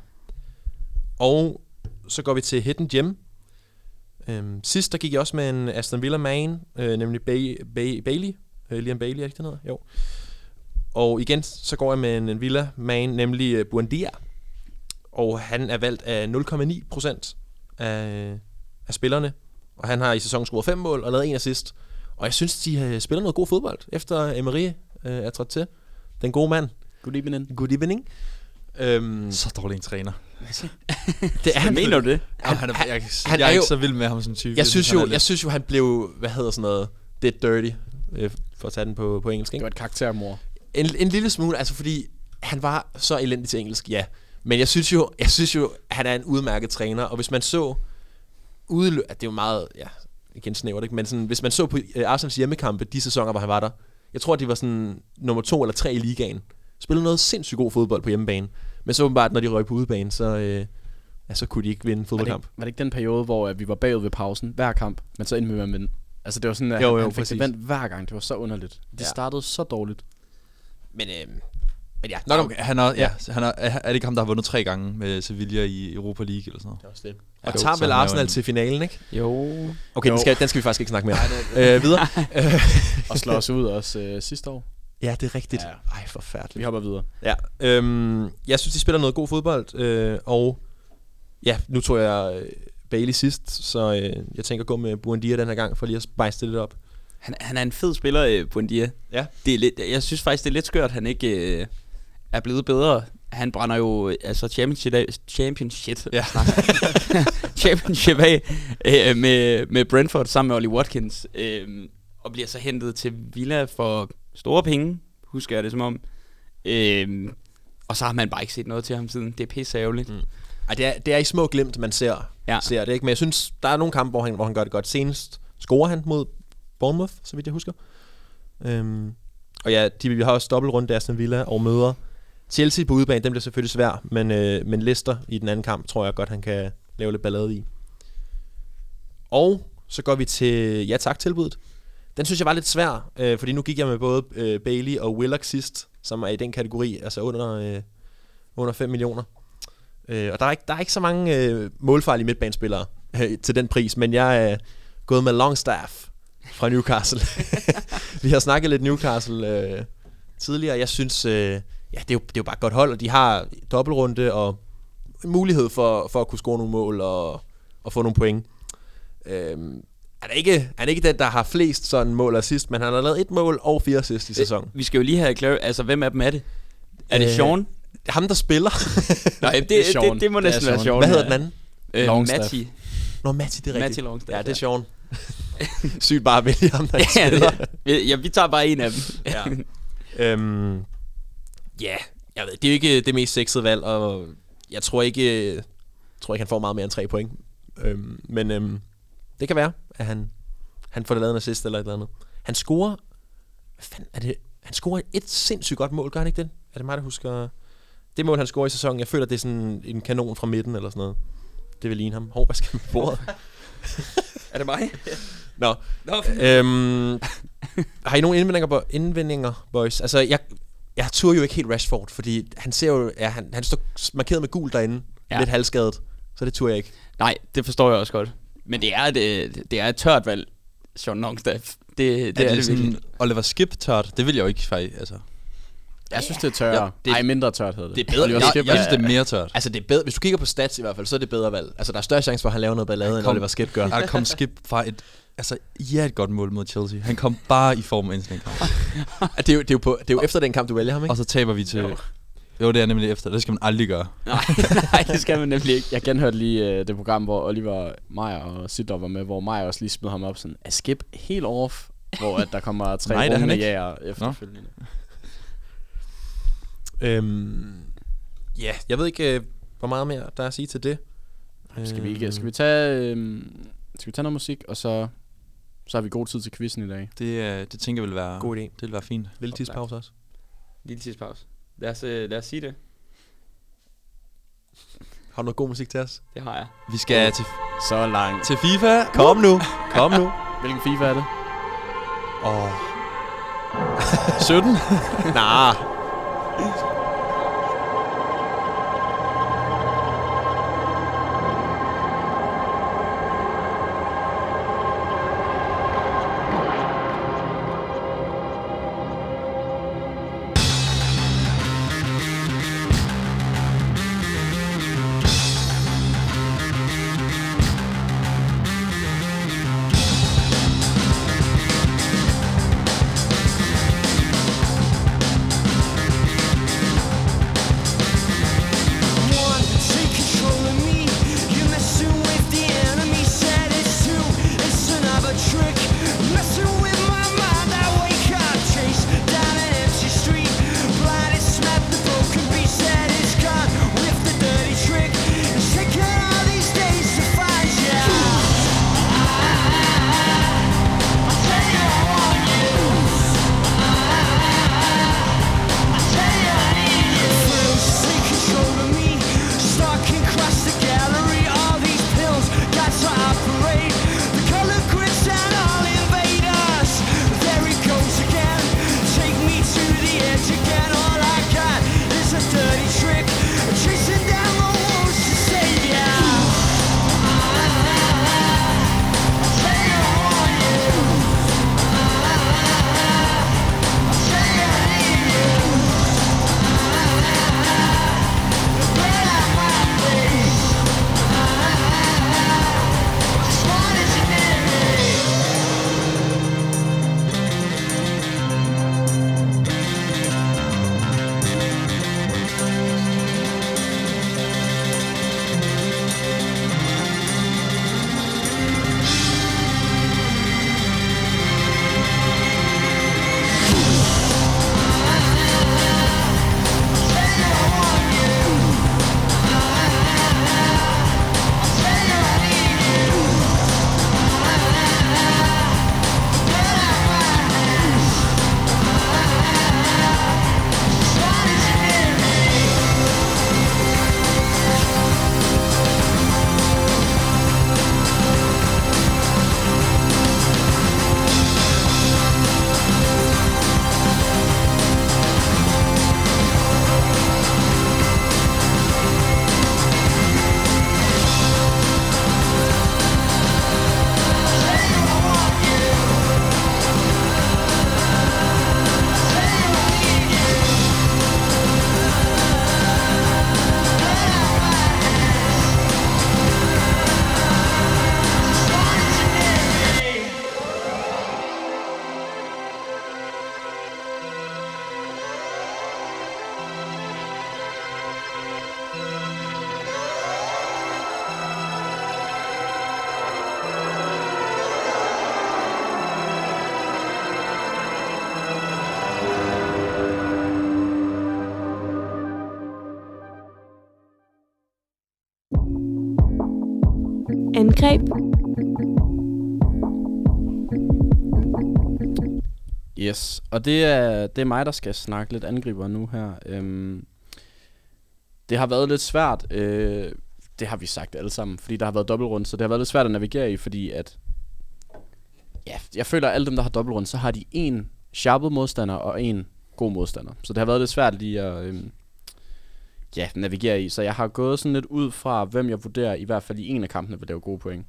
Og så går vi til Hidden Gem. Øhm, sidst der gik jeg også med en Aston Villa man, øh, nemlig Bay, Bay, Bailey. Øh, Liam Bailey, er det ikke det hedder? Jo. Og igen, så går jeg med en, en Villa man, nemlig øh, Buendia. Og han er valgt af 0,9 procent af, af spillerne. Og han har i sæsonen scoret fem mål og lavet en assist. Og jeg synes, de øh, spiller noget god fodbold, efter Emery øh, er trådt til. Den gode mand. Good evening. Good evening. Øhm, Så dårlig en træner. det er han, Mener du det? Han, han, er, jeg, han jeg er, er ikke jo- så vild med ham som type. Jeg synes, han jo, jeg synes jo, han blev, hvad hedder sådan noget, dead dirty, øh, for at tage den på, på engelsk. Det Ikke? var et karaktermor. En, en lille smule, altså fordi han var så elendig til engelsk, ja. Men jeg synes jo, jeg synes jo, han er en udmærket træner, og hvis man så udelø- at det er jo meget, ja, igen snævert, ikke? men sådan, hvis man så på øh, Arsenals hjemmekampe, de sæsoner, hvor han var der, jeg tror, de var sådan nummer to eller tre i ligaen. Spillede noget sindssygt god fodbold på hjemmebane. Men så åbenbart, når de røg på udebane, så, øh, ja, så kunne de ikke vinde en Var det, fodboldkamp. ikke- var det ikke den periode, hvor at vi var bagud ved pausen hver kamp, men så endte vi med at vinde? Altså det var sådan, at Jo, han, jo, han fik præcis. det vendt hver gang. Det var så underligt. Det Ja. ja. startede så dårligt. Men, øh, men ja, nok Okay, han er, ja, han er, er det ikke ham, der har vundet tre gange med Sevilla i Europa League eller sådan noget? Det er også det. Ja, Og jo, tager vel han Arsenal en- til finalen, ikke? Jo. Okay, den Jo. skal, den skal vi faktisk ikke snakke mere. øh, videre. Og slår os ud også øh, sidste år. Ja, det er rigtigt. Ja. Ej, forfærdeligt. Vi hopper videre. Ja, øhm, jeg synes, de spiller noget god fodbold, øh, og ja, nu tror jeg øh, Bailey sidst, så øh, jeg tænker at gå med Buendia den her gang, for lige at spice det lidt op. Han, han er en fed spiller, øh, Buendia. Ja. Det er lidt, jeg synes faktisk, det er lidt skørt, at han ikke øh, er blevet bedre. Han brænder jo altså championship af, championship, Ja. championship af øh, med, med Brentford sammen med Ollie Watkins. Øh, og bliver så hentet til Villa for store penge, husker jeg det som om. Øh, og så har man bare ikke set noget til ham siden. Det er pisse ærgerligt. Mm. Ej, det er, det er i små glimt, man ser, Ja. ser det, ikke? Men jeg synes, der er nogle kampe, hvor han, hvor han gør det godt. Senest scorer han mod Bournemouth, så vidt jeg husker. Øhm, og ja, de, vi har også dobbeltrunde der Aston Villa og møder Chelsea på udebane. Den bliver selvfølgelig svær, men, øh, men Leicester i den anden kamp, tror jeg godt, han kan lave lidt ballade i. Og så går vi til ja tak tilbuddet. Den synes jeg var lidt svær, øh, fordi nu gik jeg med både øh, Bailey og Willock sidst, som er i den kategori, altså under, øh, under 5 millioner. Øh, og der er, ikke, der er ikke så mange øh, målfarlige midtbanespillere øh, til den pris, men jeg er øh, gået med Longstaff fra Newcastle. vi har snakket lidt Newcastle øh, tidligere. Jeg synes, øh, ja, det er, jo, det er jo bare et godt hold, og de har dobbeltrunde og mulighed for, for at kunne score nogle mål og, og få nogle point. Øh, han er, ikke, han er ikke den, der har flest sådan mål og assist, men han har lavet et mål og fire assist i sæsonen. Vi skal jo lige have klar, altså hvem af dem er det? Er det Øh, Sean? Ham, der spiller. Nej, det, det er det, Sean. det, det må Det er næsten være Sean. Hvad hedder den anden? Øh, Longstaff. Matti. Nå, Matti, det er rigtigt. Matti Longstaff, Ja, det er. Sean. Sygt bare at vælge ham, der ja, spiller. det, ja, vi tager bare en af dem. Ja. øhm, ja, jeg ved, det er jo ikke det mest sexede valg, og jeg tror ikke, jeg tror ikke han får meget mere end tre point. Øhm, men øhm, det kan være, at han, han får lavet en assist eller et eller andet. Han scorer, hvad fanden er det? Han scorer et sindssygt godt mål, gør han ikke det? Er det mig, der husker? Det mål, han scorer i sæsonen, jeg føler, det er sådan en kanon fra midten eller sådan noget. Det vil ligne ham. Hov, hvad skal man bordet? Er det mig? Nå, Nå, øhm, har I nogle indvendinger, bo- indvendinger boys? Altså, jeg, jeg turde jo ikke helt Rashford, fordi han ser jo, ja, han, han står markeret med gul derinde, ja. lidt halvskadet, så det turde jeg ikke. Nej, det forstår jeg også godt. Men det er et, øh, det er et tørt valg, Sean Longstaff. Det, det, er det er det det sådan virkelig. Oliver Skip tørt? Det vil jeg jo ikke faktisk, altså. Jeg synes, det er tørre. Ja, det- Ej, mindre tørt hedder det. det er bedre. Oliver Jeg- Skip Jeg er- synes, det er mere tørt. Altså, det er bedre, hvis du kigger på stats i hvert fald, så er det bedre valg. Altså, der er større chance for, at han laver noget ballade, end. Oliver Skip gør. Er der kom Skip fra et... Altså, ja, et godt mål mod Chelsea. Han kom bare i form af sådan en kamp. Ah, det, er jo, det, er jo på, det er jo efter den kamp, du vælger ham, ikke? Og så taber vi til... Jo, det er nemlig efter. Det skal man aldrig gøre. Nej, nej, det skal man nemlig ikke. Jeg genhørte lige uh, det program, hvor Oliver Meyer og Sidor var med, hvor Meyer også lige smed ham op sådan, er skip helt off, hvor at der kommer tre Nej, runde jæger efterfølgende. Øhm, ja, jeg ved ikke, øh, hvor meget mere der er at sige til det. Skal vi ikke, skal vi tage, øhm, skal vi tage noget musik, og så, så har vi god tid til quizzen i dag. Det, øh, det tænker jeg vil være... God idé. Det vil være fint. Lille tidspause også. Lille tidspause. Lad os, øh, lad os sige det. Har du noget god musik til os? Det har jeg. Vi skal til, Så langt. til FIFA. Kom nu, kom nu. Hvilken FIFA er det? Åh. 17? nah. og det er, det er mig, der skal snakke lidt angriber nu her. Øhm, det har været lidt svært, øh, det har vi sagt alle sammen, fordi der har været dobbeltrunde, så det har været lidt svært at navigere i, fordi at, ja, jeg føler, at alle dem, der har dobbeltrunde, så har de en sharpet modstander og en god modstander. Så det har været lidt svært lige at øhm, ja, navigere i. Så jeg har gået sådan lidt ud fra, hvem jeg vurderer, i hvert fald i en af kampene, vil lave gode point.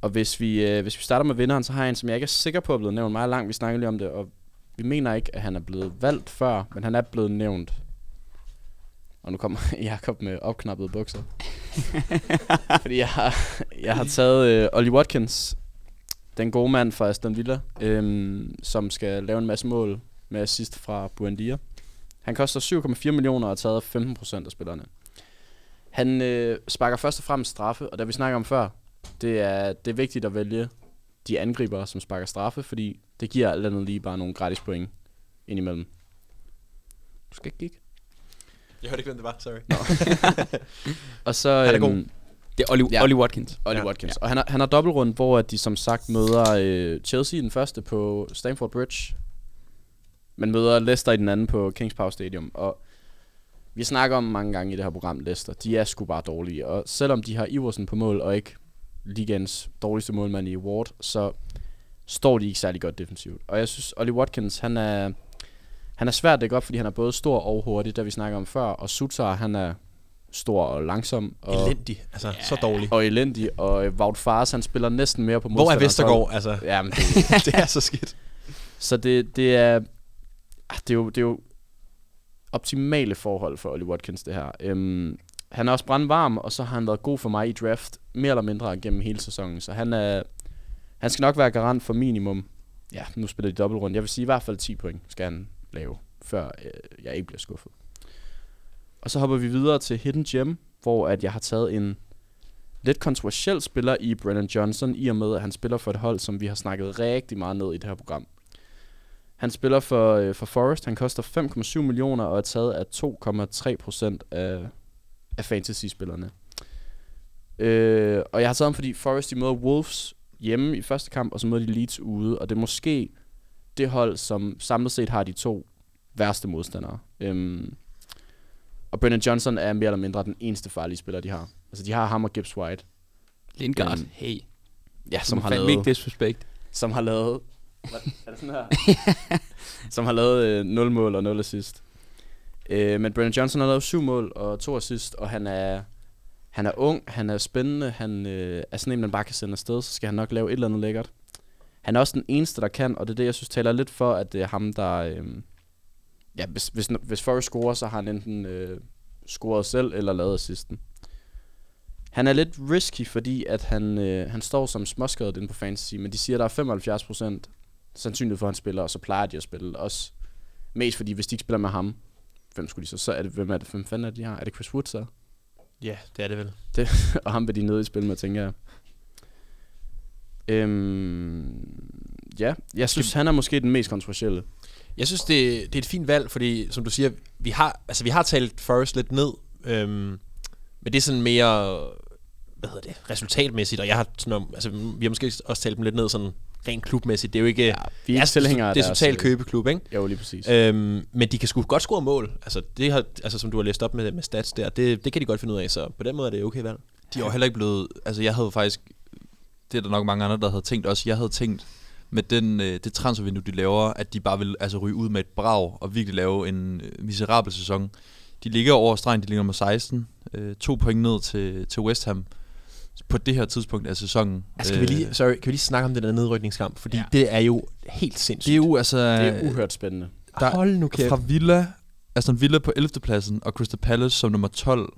Og hvis vi, øh, hvis vi starter med vinderen, så har jeg en, som jeg ikke er sikker på er blevet nævnt meget langt. Vi snakkede lige om det, og vi mener ikke, at han er blevet valgt før, men han er blevet nævnt. Og nu kommer Jakob med opknappede bukser. Fordi jeg har, jeg har taget øh, Ollie Watkins, den gode mand fra Aston Villa, øhm, som skal lave en masse mål med assist fra Buendia. Han koster 7,4 millioner og har taget 15 procent af spillerne. Han øh, sparker først og fremmest straffe, og da vi snakker om før, det er, det er vigtigt at vælge de angriber, som sparker straffe, fordi det giver alt andet lige bare nogle gratis point indimellem. Du skal ikke kigge. Jeg hørte ikke, hvem det var, sorry. Og så... øhm, Han er god. Det er Ollie, Ja. Ollie Watkins. Ollie Ja. Watkins. Og han har, han har dobbeltrund, hvor at de som sagt møder øh, Chelsea i den første på Stamford Bridge. Men møder Leicester i den anden på Kings Power Stadium. Og vi snakker om mange gange i det her program, Leicester. De er sgu bare dårlige. Og selvom de har Iversen på mål, og ikke ligens dårligste målmand i Ward, så står de ikke særlig godt defensivt. Og jeg synes, Ollie Watkins, han er, han er svært at dække op, fordi han er både stor og hurtig, der vi snakker om før. Og Sutar, han er stor og langsom. Og Elendig. Altså, så dårlig. og elendig, og Wout Fares, han spiller næsten mere på Hvor er Vestergaard? Altså, Ja, men det, det er så skidt. så det, det er ah, det er, jo, det er jo optimale forhold for Ollie Watkins, det her. Øhm, han er også brandvarm, og så har han været god for mig i draft, mere eller mindre gennem hele sæsonen. Så han, er, han skal nok være garant for minimum, ja, nu spiller de dobbeltrunde. Jeg vil sige i hvert fald 10 point skal han lave, før øh, jeg ikke bliver skuffet. Og så hopper vi videre til Hidden Gem, hvor at jeg har taget en lidt kontroversiel spiller i Brennan Johnson, i og med at han spiller for et hold, som vi har snakket rigtig meget ned i det her program. Han spiller for, øh, for Forest, han koster 5,7 millioner og er taget af 2,3 procent af, af fantasy-spillerne. Øh, og jeg har taget ham, fordi Forest de møder Wolves hjemme i første kamp, og så møder de Leeds ude, og det er måske det hold, som samlet set har de to værste modstandere. Øhm, og Brennan Johnson er mere eller mindre den eneste farlige spiller, de har. Altså, de har ham og Gibbs White, Lindgaard. Øhm, hey. ja, som har lavet... ikke disrespect. som har lavet... Hvad? Er det sådan her? som har lavet øh, 0 mål og 0 assist. Øh, men Brennan Johnson har lavet 7 mål og 2 assist, og han er, han er ung, han er spændende, han øh, er sådan en, man bare kan sende afsted, så skal han nok lave et eller andet lækkert. Han er også den eneste, der kan, og det er det, jeg synes taler lidt for, at det er ham, der... Øh, ja, hvis, hvis, hvis Forrest scorer, så har han enten øh, scoret selv eller lavet assisten. Han er lidt risky, fordi at han, øh, han står som småskadet inde på fantasy, men de siger, at der er 75% sandsynlighed for, at han spiller, og så plejer de at spille også. Mest fordi, hvis de ikke spiller med ham, hvem skulle de så? Så er det, hvem er det, hvem fanden er det, de har? Er det Chris Wood så? Ja, det er det vel. og ham vil de nede i spil med, tænker jeg. Øhm, ja, jeg synes, han er måske den mest kontroversielle. Jeg synes, det, det er et fint valg, fordi som du siger, vi har, altså, vi har talt Forrest lidt ned, øhm, men det er sådan mere, hvad hedder det, resultatmæssigt, og jeg har sådan, altså, vi har måske også talt dem lidt ned sådan rent klubmæssigt. Det er jo ikke, ja, vi er ikke tilhængere det er totalt øh, købeklub, ikke? Jo, lige præcis. Øhm, men de kan sgu godt score mål. Altså, det har, altså, som du har læst op med, med stats der, det, det kan de godt finde ud af, så på den måde er det okay valg. De er jo heller ikke blevet... Altså, jeg havde faktisk... Det er der nok mange andre, der havde tænkt også. Jeg havde tænkt med den, øh, det transfervindue, de laver, at de bare vil altså, ryge ud med et brag og virkelig lave en øh, miserabel sæson. De ligger over stregen, de ligger nummer 16. Øh, to point ned til, til West Ham på det her tidspunkt af sæsonen. Altså, kan, vi lige, sorry, kan vi lige snakke om den der nedrykningskamp? Fordi ja. Det er jo helt sindssygt. det er jo altså... det er uhørt spændende. der- Hold nu kæft. Fra Villa, Aston Villa på 11. pladsen, og Crystal Palace som nummer 12.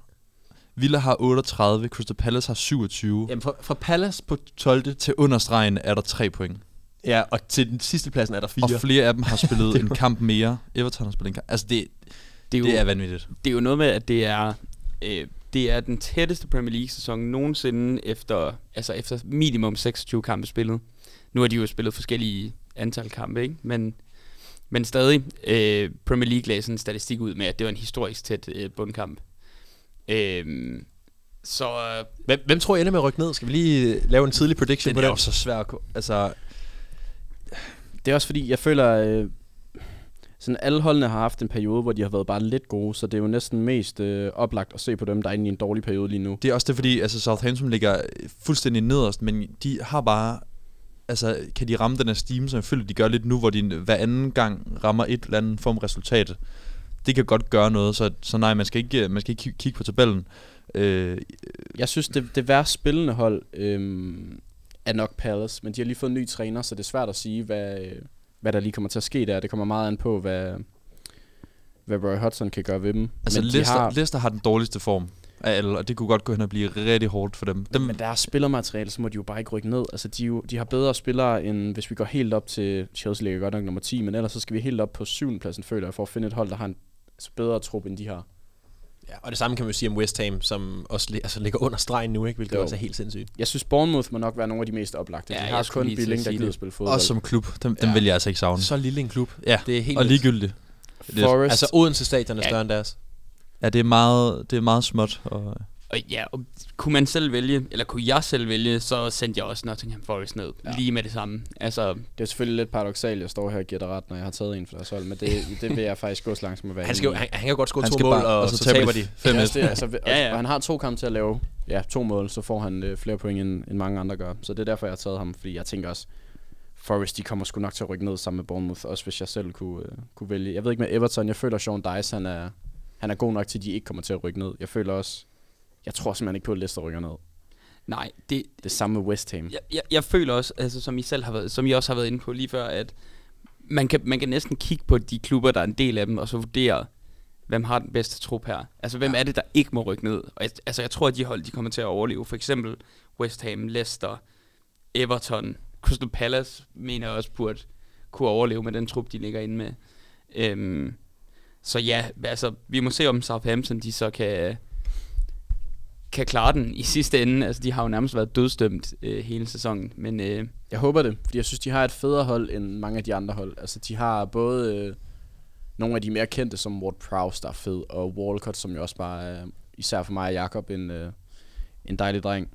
Villa har 38, Crystal Palace har 27. Jamen, fra, fra Palace på 12. Til understregen er der 3 point. Ja, og til den sidste pladsen er der 4. Og flere af dem har spillet en kamp mere. Everton har spillet en kamp. Altså, det, Det er, jo, det er vanvittigt. det er jo noget med, at det er, øh, det er den tætteste Premier League-sæson nogensinde efter, altså efter minimum 26 kampe spillet. Nu har de jo spillet forskellige antal kampe, ikke? Men, men stadig, øh, Premier League lagde sådan en statistik ud med, at det var en historisk tæt øh, bundkamp. Øh, Så øh, Hvem, hvem tror I ender med at rykke ned? Skal vi lige øh, lave en tidlig prediction Den på er den? jo så svær at... ko- Altså, Det er også fordi, jeg føler, øh, sådan alle holdene har haft en periode, hvor de har været bare lidt gode, så det er jo næsten mest øh, oplagt at se på dem, der er inde i en dårlig periode lige nu. det er også det, fordi altså, Southampton ligger fuldstændig nederst, men de har bare... Altså, kan de ramme den her steam, som jeg føler, de gør lidt nu, hvor de hver anden gang rammer et eller andet form resultat. Det kan godt gøre noget, så, så nej, man skal ikke, man skal ikke kig- kigge på tabellen. Øh, Jeg synes, det, det værst spillende hold øh, er nok Palace, men de har lige fået en ny træner, så det er svært at sige, hvad, øh, hvad der lige kommer til at ske der. Det kommer meget an på, hvad, hvad Roy Hodgson kan gøre ved dem. altså, men, Leicester, har, har... Leicester har den dårligste form af alle, og det kunne godt gå hen og blive rigtig hårdt for dem. dem men deres spillermateriale, så må de jo bare ikke rykke ned. Altså, de, jo, de har bedre spillere, end hvis vi går helt op til Chelsea ligger godt nok nummer 10, men ellers så skal vi helt op på 7. pladsen, føler jeg, for at finde et hold, der har en altså, bedre trup, end de har. Ja, og det samme kan man jo sige om West Ham, som også altså, ligger under stregen nu, ikke? hvilket Jo. også er helt sindssygt. Jeg synes, Bournemouth må nok være nogle af de mest oplagte. Ja, de jeg har kun Billing, der gider spille fodbold. også som klub, dem, dem Ja. vil jeg altså ikke savne. Så lille en klub. Ja, Det er helt og ligegyldigt. Forest, Altså Odense stadion er Ja. større end deres. Ja, det er meget, det er meget småt. Og, Og ja, og kunne man selv vælge, eller kunne jeg selv vælge, så sendte jeg også Nottingham Forest ned. Ja. Lige med det samme. Altså, det er selvfølgelig lidt paradoxalt, at jeg står her og giver dig ret, når jeg har taget en for deres hold, men det, det vil jeg faktisk gå så langt som at være Han, skal jo, han, han kan godt score Han to mål, bare- og, og så, så taber taber de. de. Ja, også det, altså, ja, Ja. Og han har to kampe til at lave ja, to mål, så får han øh, flere point, end, end mange andre gør. Så det er derfor, jeg har taget ham, fordi jeg tænker også, Forest, de kommer sgu nok til at rykke ned sammen med Bournemouth, også hvis jeg selv kunne, øh, kunne vælge. Jeg ved ikke med Everton, jeg føler, Sean Dice, han er, han er god nok til, at de ikke kommer til at rykke ned. Jeg føler også, jeg tror simpelthen ikke på, at Leicester rykker ned. nej, det, Det samme med West Ham. jeg, jeg, jeg føler også, altså, som I selv har været, som I også har været inde på lige før, at man kan, man kan næsten kigge på de klubber, der er en del af dem, og så vurdere, hvem har den bedste trup her. Altså, hvem ja. er det, der ikke må rykke ned? Og jeg, altså, jeg tror, at de hold, de kommer til at overleve. For eksempel West Ham, Leicester, Everton, Crystal Palace, mener jeg også burde kunne overleve med den trup, de ligger inde med. Øhm, så ja, altså, vi må se, om Southampton, de så kan, kan klare den i sidste ende. Altså, de har jo nærmest været dødstømt øh, hele sæsonen. Men øh, Jeg håber det, fordi jeg synes, de har et federe hold end mange af de andre hold. Altså, de har både øh, nogle af de mere kendte, som Ward Prowse, der er fed, og Walcott, som jo også bare er, især for mig og Jakob, en, øh, en dejlig dreng.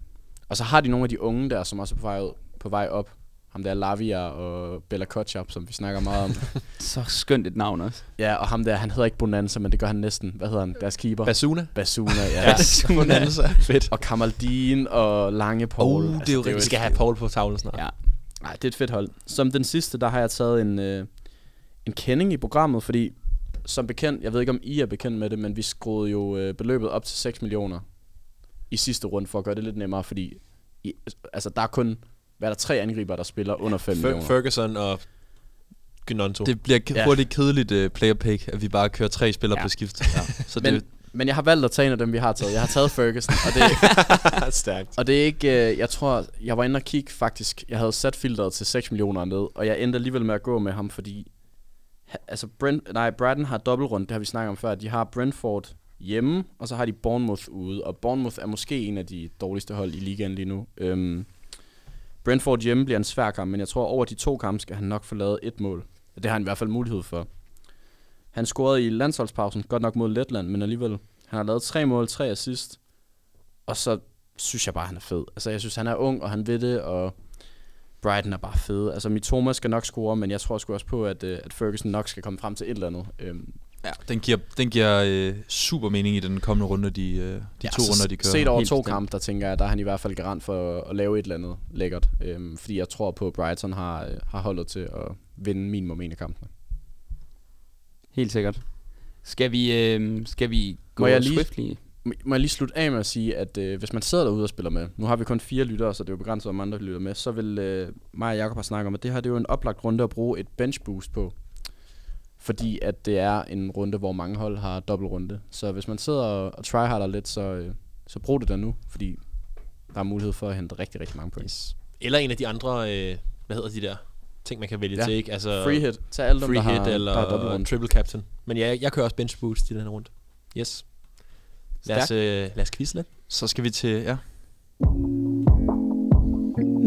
Og så har de nogle af de unge der, som også er på vej, ud, på vej op. Ham der Lavia og Bella Kotchap, som vi snakker meget om. så skønt et navn også. ja, og ham der, han hedder ikke Bonanza, men det gør han næsten. Hvad hedder han? Deres keeper? Basuna. Basuna, ja. Bonanza. Fedt. og Kamaldin og Lange Paul. Oh, det er jo rigtigt. Vi skal have Paul på tavlen snart. Ja. Nej, det er et fedt hold. Som den sidste, der har jeg taget en, øh, en kending i programmet, fordi som bekendt, jeg ved ikke om I er bekendt med det, men vi skruede jo øh, beløbet op til 6 millioner i sidste runde, for at gøre det lidt nemmere, fordi i, altså, der er kun, hvad er der, tre angriber, der spiller under 5 Fer- millioner. Ferguson og Gnonto. det bliver k- Ja. hurtigt kedeligt uh, player pick, at vi bare kører tre spillere Ja. på skift. Ja. Så men, det, men jeg har valgt at tage en af dem, vi har taget. Jeg har taget Ferguson, og det, er stærkt. Og det er ikke, øh, jeg tror, jeg var inde og kigge faktisk, jeg havde sat filteret til 6 millioner ned, og jeg endte alligevel med at gå med ham, fordi, altså Brent, nej, Brighton har dobbeltrunde, det har vi snakket om før, de har Brentford hjemme, og så har de Bournemouth ude, og Bournemouth er måske en af de dårligste hold i ligaen lige nu. Øhm, Brentford hjemme bliver en svær kamp, men jeg tror over de to kampe skal han nok få lavet et mål. Det har han i hvert fald mulighed for. Han scorede i landsholdspausen, godt nok mod Letland, men alligevel. Han har lavet tre mål, tre assist, og så synes jeg bare, han er fed. Altså, jeg synes, han er ung, og han ved det, og Brighton er bare fed. Altså, Mitoma skal nok score, men jeg tror sgu også på, at, øh, at Ferguson nok skal komme frem til et eller andet. Øhm, ja, den giver, den giver øh, super mening i den kommende runde, de, øh, de ja, to runder, de kører. Set over Helt to kampe, der tænker jeg, der er han i hvert fald garant for at, lave et eller andet lækkert. Øhm, fordi jeg tror på, at Brighton har, øh, har holdet til at vinde minimum en af kampene. Helt sikkert. Skal vi, øh, skal vi gå Må jeg lige- swiftly? Må- Må jeg lige slutte af med at sige, at øh, hvis man sidder derude og spiller med, nu har vi kun fire lyttere, så det er jo begrænset, om andre lytter med, så vil øh, mig og Jacob have snakket om, at det her det er jo en oplagt runde at bruge et bench boost på. Fordi at det er en runde, hvor mange hold har dobbelt runde. Så hvis man sidder og, og tryharder lidt, så, øh, så brug det da nu, fordi der er mulighed for at hente rigtig, rigtig mange point. Yes. Eller en af de andre, øh, hvad hedder de der ting, man kan vælge Ja. til, ikke? Altså, Free hit. Tag alle dem, free der hit har, eller der har triple captain. Men ja, jeg kører også bench boost i den her runde. Yes. Lad os, øh, lad os quizze lidt. Så skal vi til, ja.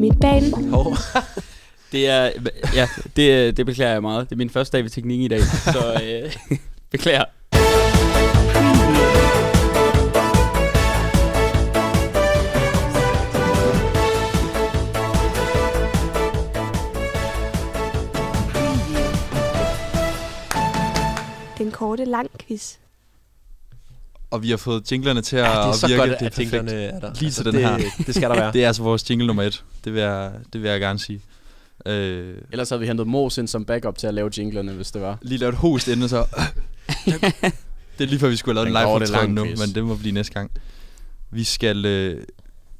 Midtbanen. Hov. Det er, ja, det, det beklager jeg meget. Det er min første dag ved teknik i dag, så øh, beklager. Den korte lang quiz. Og vi har fået jinglerne til at ja, det er så virke. Godt, det er at perfekt. jinglerne er der. Lige altså, til den det, her. Det skal der være. det er altså vores jingle nummer et. Det vil jeg, det vil jeg gerne sige. Øh, Ellers havde vi hentet Mos ind som backup til at lave jinglerne, hvis det var. lige lavet host inden, så... det er lige før, vi skulle have lavet en Den går live det optræden lang nu, quiz. men det må blive næste gang. Vi skal, øh,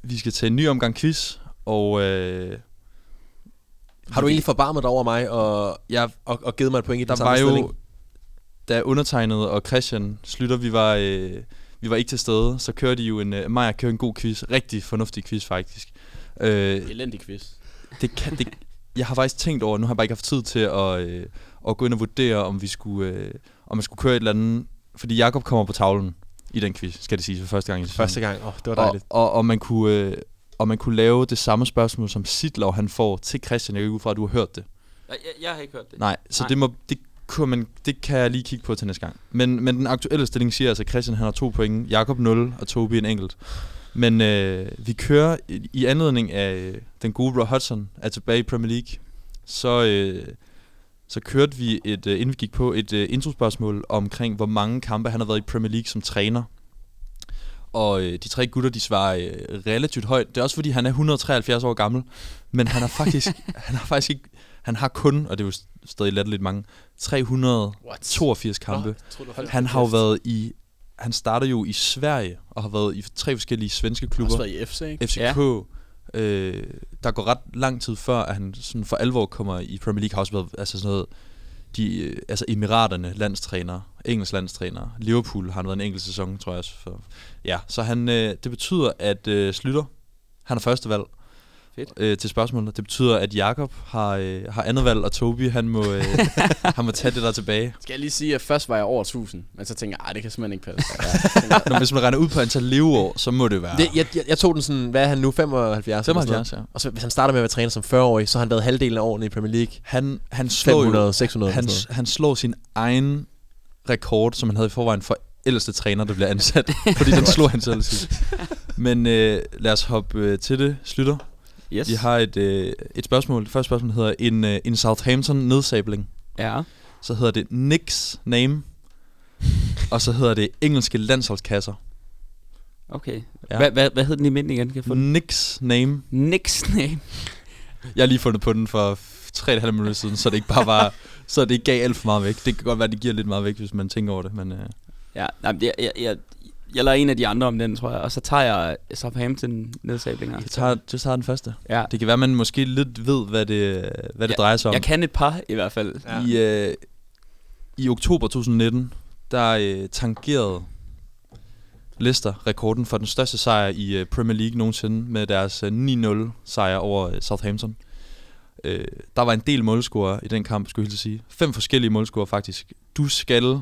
vi skal tage en ny omgang quiz, og... Øh, Har du egentlig forbarmet dig over mig og, jeg, og, og givet mig et point i den der samme var jo, da undertegnet og Christian Slytter, vi var, øh, vi var ikke til stede, så kørte de jo en, øh, Maja kørte en god quiz, rigtig fornuftig quiz faktisk. Øh, Elendig quiz. det kan, det, jeg har faktisk tænkt over, nu har jeg bare ikke haft tid til at, øh, at gå ind og vurdere, om vi skulle, øh, om man skulle køre et eller andet, fordi Jakob kommer på tavlen i den quiz, skal det sige, for første gang i. Første gang. Åh, oh, det var og, dejligt. og, og, man kunne, øh, og man kunne lave det samme spørgsmål, som Sitlov han får til Christian. Jeg går ikke ud fra, at du har hørt det. Jeg, jeg har ikke hørt det. Nej, så Nej. det må det kunne man det kan jeg lige kigge på til næste gang. Men men den aktuelle stilling siger altså at Christian han har to point, Jakob 0 og Tobi en enkelt. Men øh, vi kører i, i anledning af øh, den gode Roy Hudson er tilbage i Premier League. Så øh, så kørte vi et øh, inden vi gik på et øh, introspørgsmål omkring hvor mange kampe han har været i Premier League som træner. Og øh, de tre gutter, de svarer øh, relativt højt. Det er også fordi, han er 173 år gammel. Men han har faktisk, han har faktisk ikke, han har kun, og det er jo st- stadig latterligt mange, 382 kampe. Han har jo været i, han starter jo i Sverige, og har været i tre forskellige svenske Har også klubber. været i FC, ikke? FCK. Ja. Øh, der går ret lang tid før, at han sådan for alvor kommer i Premier League. Har også været altså sådan noget, de, øh, altså Emiraterne landstræner, engelsk landstræner. Liverpool har han været en enkelt sæson, tror jeg også. For, ja, så han, øh, det betyder, at øh, Slytter, han er første valg. Fedt. Øh, til spørgsmålet. Det betyder, at Jakob har, øh, har andet valg, og Tobi, han må, øh, han må tage det der tilbage. Skal jeg lige sige, at først var jeg over 1000, men så tænker jeg, "Ej, det kan simpelthen ikke passe. Ja, Når, hvis man regner ud på antal leveår, så må det være Det, jeg, jeg, jeg tog den sådan, hvad er han nu, 75? eller sådan noget? 75, ja. Og så hvis han starter med at være træner som 40-årig, så har han været halvdelen af årene i Premier League. Han, han slår 500, jo, 600. han, han slår sin egen rekord, som han havde i forvejen for ældste træner, der bliver ansat. fordi den slog han selv sidst. Men øh, lad os hoppe øh, til det. Slutter. Yes. Vi har et, øh, et spørgsmål. Det første spørgsmål hedder, en, øh, en Southampton nedsabling. Ja. Så hedder det Nick's Name. og så hedder det engelske landsholdskasser. Okay. Ja. Hvad, hvad, hvad hed den i midten igen? Kan jeg få den? Nick's Name. Nick's name. Jeg har lige fundet på den for 3,5 minutter siden, så det ikke bare var, så det ikke gav alt for meget væk. Det kan godt være, det giver lidt meget væk, hvis man tænker over det, men øh, Ja, nej, jeg, jeg, jeg, jeg lader en af de andre om den, tror jeg. Og så tager jeg Southampton nedsablinger. jeg tager, jeg tager den første. Ja. Det kan være, at man måske lidt ved, hvad det, hvad det Ja, drejer sig om. Jeg kan et par i hvert fald. Ja. I, øh, I oktober 2019, der øh, tangerede Leicester rekorden for den største sejr i øh, Premier League nogensinde med deres øh, 9-0 sejr over øh, Southampton. Øh, der var en del målscorer i den kamp, skulle jeg hilse sige. Fem forskellige målscorer faktisk. Du skal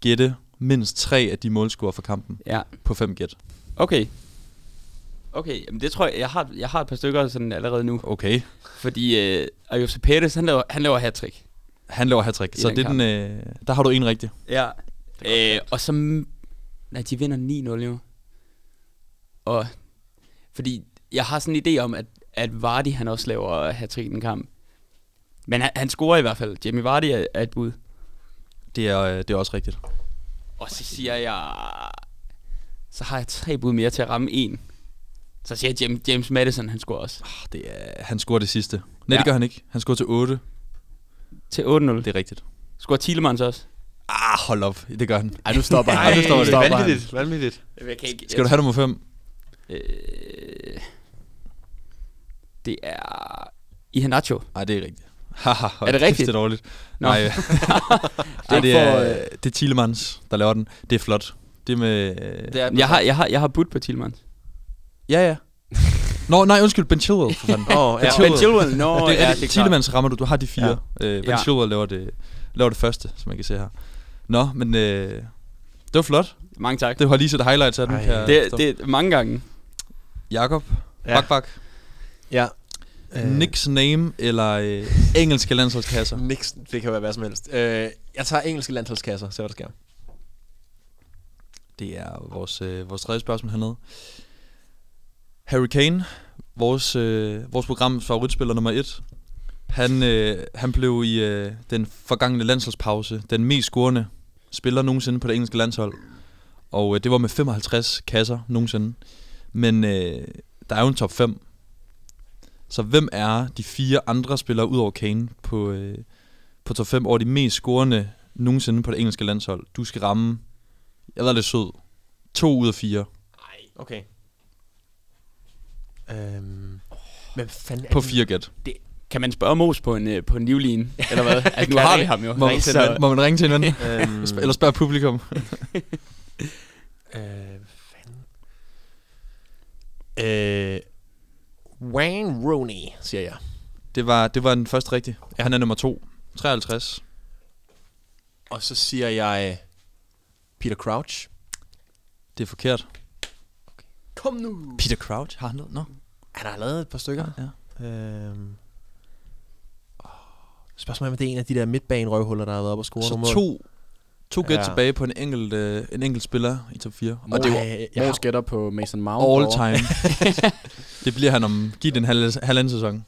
gætte mindst tre af de målscorer for kampen Ja. på fem gæt. Okay. Okay, jamen det tror jeg, jeg har, jeg har et par stykker sådan allerede nu. Okay. Fordi øh, Ayose Pettis, han laver, han laver hat-trick. Han laver hat så den det er den, øh, der har du en rigtig. Ja. Øh, og så... Nej, de vinder 9-0 jo. Og... Fordi jeg har sådan en idé om, at, at Vardy han også laver hat i den kamp. Men han, han scorer i hvert fald. Jamie Vardy er, er et bud. Det er, øh, det er også rigtigt. Og så siger jeg... Så har jeg tre bud mere til at ramme en. Så siger jeg James, James Madison, han scorer også. Ah, Det er, han scorer det sidste. Nej, ja. Det gør han ikke. Han scorer til 8. Til 8-0. Det er rigtigt. Scorer Thielemans også. Ah, hold op. Det gør han. Ej, nu stopper han. Ej, nu stopper det. stopper han. Vanvittigt, vanvittigt. Jeg kan ikke, Skal du have nummer 5? Øh, det er... Iheanacho. Nej, det er rigtigt. Haha, Er det rigtigt? Det er dårligt. Nå. Nej, Det Ej, er det, for, er, øh, det er Thielemans, der laver den. Det er flot. Det er med... øh, Det er, Jeg har, jeg har, jeg har budt på Thielemans. Ja, ja. Nå, nej, undskyld. Ben Chilwell, for fanden. Åh, ja. Ben Ben Chilwell. Chilwell, no, det er, ja, det er Thielemans rammer du. Du har de fire. Ja. Øh, ben Ja. Chilwell laver det, laver det første, som man kan se her. Nå, men øh, det var flot. Mange tak. Det har lige set highlights af den, jeg Det, det er mange gange. Jakob, Ja. bak, bak. Ja. Øh. Nick's name eller øh, engelske landsholdskasser. Nix, det kan være hvad som helst. Øh, jeg tager engelske landsholdskasser, så hvad der sker. Det er vores, øh, vores tredje spørgsmål hernede. Harry Kane, vores, øh, vores programs favoritspiller nummer et, han, øh, han blev i øh, den forgangne landsholdspause den mest scorende spiller nogensinde på det engelske landshold. Og øh, det var med 55 kasser nogensinde. Men øh, der er jo en top 5. Så hvem er de fire andre spillere ud over Kane på, øh, på top 5 over de mest scorende nogensinde på det engelske landshold? Du skal ramme, jeg ved lidt sød, to ud af fire Okay. Øhm, men fanden er på det? fire gæt. Kan man spørge Mos på en, øh, på en livline? Eller hvad? altså, nu har det? vi ham jo. Må, Ring til en så, må man ringe til en ven? Øhm, Sp- Eller spørge publikum? Øh, fanden. Øh, Wayne Rooney, siger jeg. Det var, det var den første rigtige. Ja. Han er nummer to. 53. Og så siger jeg Peter Crouch. Det er forkert. Kom nu. Peter Crouch, har han noget? Nå. Han har lavet et par stykker. Ja. Øhm. åh, Spørgsmålet er, om det er en af de der midtbane-røvhuller, der har været oppe og score Så nogle mål. to, to gæt Ja. tilbage på en enkelt, øh, en enkelt spiller i top 4. Og Og det Ej, jeg har, gætter på Mason Mount. all time. det bliver han om, giv den halv, halvanden sæson.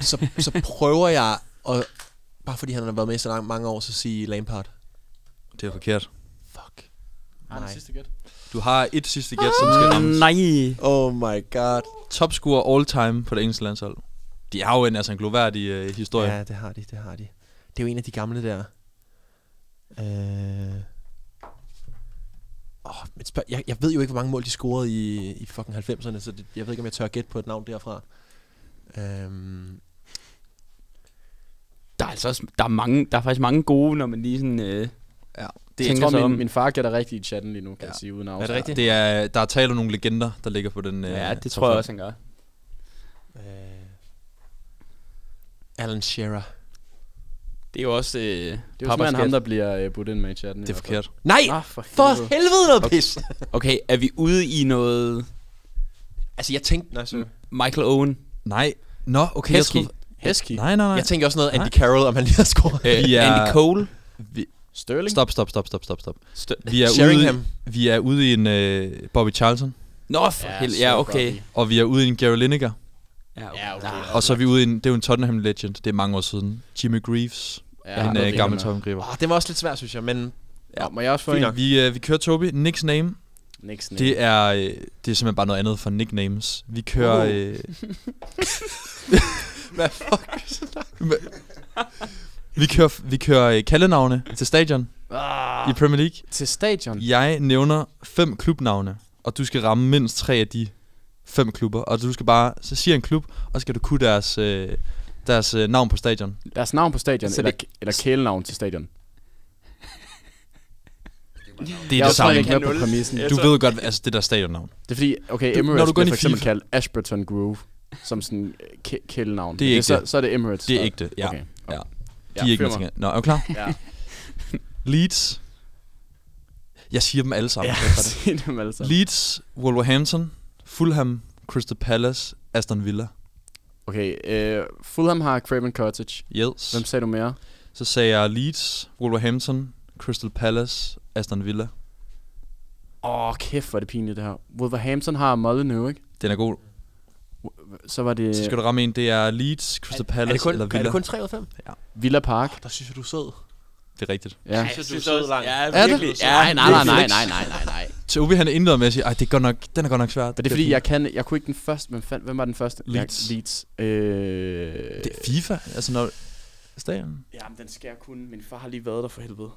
så, så prøver jeg, at, bare fordi han har været med så lang, mange år, så sige Lampard. Det er forkert. Fuck. Har han Nej. sidste gæt? Du har et sidste gæt, som skal rammes. Nej. Oh my god. Topscorer all time på det engelske landshold. De har jo en, altså en gloværdig øh, historie. Ja, det har de, det har de. Det er jo en af de gamle der. Øh... Oh, men spørg, jeg, jeg ved jo ikke, hvor mange mål de scorede i, i fucking 90'erne, så det, jeg ved ikke, om jeg tør gætte på et navn derfra. Øhm, Der er altså også, der er, mange, der er faktisk mange gode, når man lige sådan... Øh, Ja. Det, jeg tror, min, om. min far gætter rigtigt i chatten lige nu, kan Ja. jeg sige, uden at Er det rigtigt? Det er, der er tale om nogle legender, der ligger på den. Øh, ja, det tror jeg også, han gør. øh, Alan Shearer. Det er jo også... Øh, Det er jo simpelthen ham, der bliver øh, budt ind med i chatten. Det er forkert. Nej! Ah, for, For helvede. helvede noget pis! okay, er vi ude i noget altså, jeg tænkte... Nej, Michael Owen? Nej. Nå, okay. Heskey. Jeg troede, Heskey. nej, nej, nej. jeg tænkte også noget Nej. Andy Carroll, om han lige har scoret. Øh, er- Andy Cole? vi, Sterling. stop, stop, stop, stop, stop, stop. St- Vi er, ude, Sheringham. vi er ude i en øh, Bobby Charlton, Nå, for ja, hel- ja, okay. Bobby. og vi er ude i en Gary Lineker, Ja, okay. Ja, okay. Ah, og så er vi ude i en, det er jo en Tottenham legend, det er mange år siden. Jimmy Greaves, Ja, en øh, gammel er. Tottenham-griber. Oh, det var også lidt svært, synes jeg, men... Ja, må jeg også få en? Vi, øh, vi kører Toby. Nick's name, Next name. det er, øh, det er simpelthen bare noget andet for nicknames. Vi kører... Uh. Øh, Hvad fuck? vi kører, vi kører øh, kaldenavne til stadion ah, i Premier League. til stadion. Jeg nævner fem klubnavne, og du skal ramme mindst tre af de fem klubber. Og du skal bare, så siger en klub, og så skal du kunne deres, øh, deres øh, navn på stadion. Deres navn på stadion, Så eller, det- eller kælenavn til stadion. Det er Jeg det er jo samme. Kan på præmissen. Du ved godt, altså det der stadionnavn. Det er fordi, okay, Du- Emirates når du går bliver for eksempel FIFA. kaldt Ashburton Grove, som sådan øh, kæ- kælenavn. Det er ikke så, det. så er det Emirates. Det er så- ikke det, ja. Okay. Ja. Ja, De er ikke med Nå, er du klar? Ja, Leeds. Jeg siger dem alle sammen. ja Jeg gør det. sig dem alle sammen. Leeds, Wolverhampton, Fulham, Crystal Palace, Aston Villa. Okay, øh, Fulham har Craven Cottage. Yes. Hvem sagde du mere? Så sagde jeg Leeds, Wolverhampton, Crystal Palace, Aston Villa. Åh, oh, kæft, hvor er det pinligt det her. Wolverhampton har Molyneux, ikke? Den er god. Så var det Så skal du ramme en, det er Leeds, Crystal Palace Er det kun, eller er Villa. det kun 3 ud af 5? Villa Park. Der synes jeg, du er sød. Det er rigtigt. Ja. Jeg synes, du er sød langt. Ja, Er det? Ja, nej, nej, nej, nej, nej, nej, nej. Tobi han er indleder med at sige, ej, det er godt nok, den er godt nok svært. Men det er fordi, jeg kan, jeg kunne ikke den første, hvem, fand, hvem var den første? Leeds. Ja, Leeds. Øh, Det er FIFA, altså når... Stadion. Jamen, den skal jeg kunne. Min far har lige været der for helvede.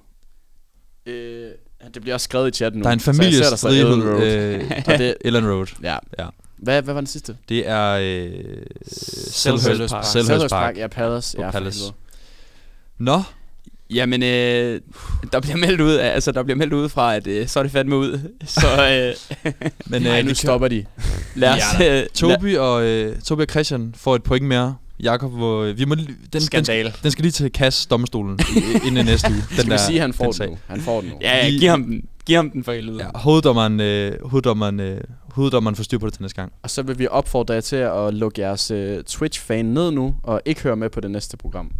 Øh, det bliver også skrevet i chatten nu. Der er en jeg så Ellen. Road. Øh, Og det, Ellen Road. ja. Ja. Hvad, hvad var den sidste? Det er øh, Selhurst Selhurst Park. Park. Selhurst Park. Ja, Palace. På Ja, Palace. Nå, Jamen, øh, der bliver meldt ud, af- altså der bliver meldt ud fra, at øh, så er det fandme ud. Så øh, men Nej, øh, nu vi stopper de. lad os... Ja, øh, Tobi og, øh, Tobi og Christian får et point mere. Jakob, hvor, øh, vi må, den, den, Skandal. den skal lige til KAS domstolen i- inden næste uge. Den Skal vi sige, at han får den den nu? Han får den nu. Ja, ja, Vi- giv ham den. Giv ham den for helvede. Ja, hoveddommeren, øh, hoveddommeren, øh, hoveddommeren får styr på det til næste gang. Og så vil vi opfordre jer til at lukke jeres uh, Twitch-fan ned nu, og ikke høre med på det næste program.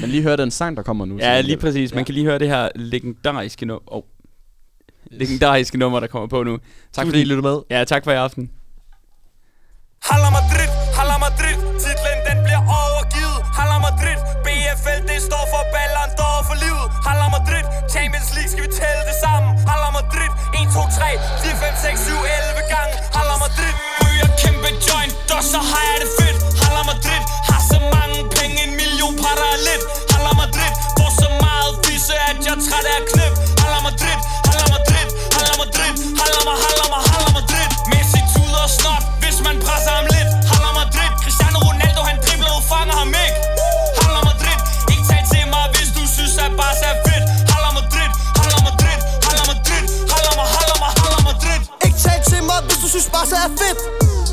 Men lige høre den sang, der kommer nu. Ja, lige præcis. Man ja. kan lige høre det her legendariske nummer. Oh. Legendariske nummer, der kommer på nu. Tak fordi I lyttede med. Ja, tak for i aften. Hala Madrid, Hala Madrid, titlen den bliver overgivet. Hala Madrid, BFL det står for Ballon d'Or for livet. Hala Madrid, Champions League skal vi tælle det sammen. Hala Madrid, 1, 2, 3, 4, 5, 6, 7, 11 gange. Hala Madrid, ryger kæmpe joint, og så har jeg det en million lidt Hala Madrid Får så meget fisse, at jeg træt af knip Hala Madrid Hala Madrid Hala Madrid Hala mig, hala mig, hala Madrid Messi tuder og snot, hvis man presser ham lidt. Hala Madrid Cristiano Ronaldo, han dribler og fanger ham ikke. Synes Barca er fedt.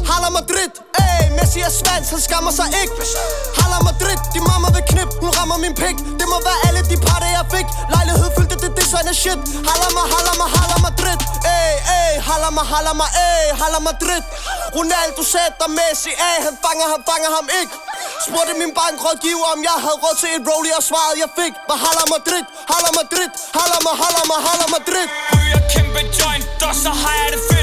Hala Madrid, ey, Messi er svans, han skammer sig ikke. Hala Madrid, din mamma vil knip, hun rammer min pik. Det må være alle de par, jeg fik. Lejlighed fyldte det det er shit. Hala mig, hala mig, hala Madrid Ey, ey, hala mig, hala mig, ey, hala Madrid Ronaldo sætter Messi af, han fanger, han fanger ham ikke. Spurgte min bankrådgiver, om jeg havde råd til et rollie, og svaret jeg fik var Hala Madrid, hala Madrid, hala mig, hala mig, hala Madrid Ryger kæmpe joint, og så har jeg det fedt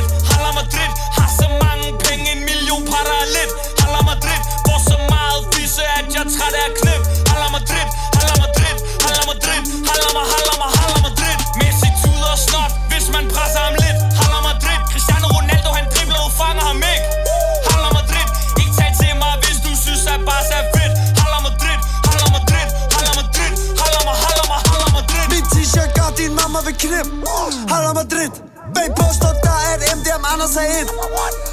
million par der er lidt Hala Madrid Får så meget fisse, at jeg træt af at knip Hala Madrid Hala Madrid Hala Madrid Hala mig, hala mig, hala Madrid Messi tuder og snot, hvis man presser ham lidt Hala Madrid Cristiano Ronaldo, han dribler og fanger ham ikke Hala Madrid Ikke tag til mig, hvis du synes, at Barca er fedt Hala Madrid Hala Madrid Hala Madrid Hala mig, hala mig, hala Madrid Min t-shirt gør din mamma ved knip Hala Madrid Bag påstår der er et MDM Anders er et.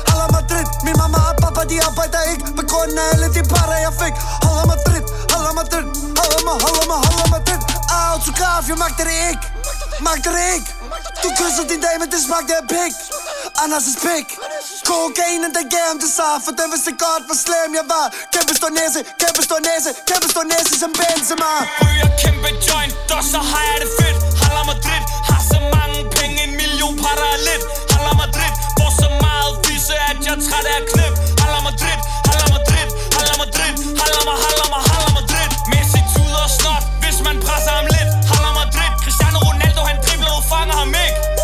Hala Madrid Min mamma og pappa de arbejder ikke. På grund af alle de patter jeg fik. Hala Madrid Hala Madrid Hala mig, hala mig, hala Madrid Autograf, jeg magter det ikke. Magter det ikke. Du kysser din dame, det smagte af pik. Anders' pik. Kokainen, den gav ham det sar For den vidste godt, hvor slem jeg var. Kæmpe stor næse, kæmpe stor næse Kæmpe stor næse som Benzema. Ryger kæmpe joint, og så har jeg det fedt. Hala Madrid patter er lidt Haller Madrid Får så meget fisse, at jeg er træt af at knip Haller Madrid, Haller Madrid, Haller Madrid. Haller mig, haller mig, haller Madrid. Messi tuder snot, hvis man presser ham lidt. Haller Madrid, Cristiano Ronaldo han dribler og fanger ham ikke.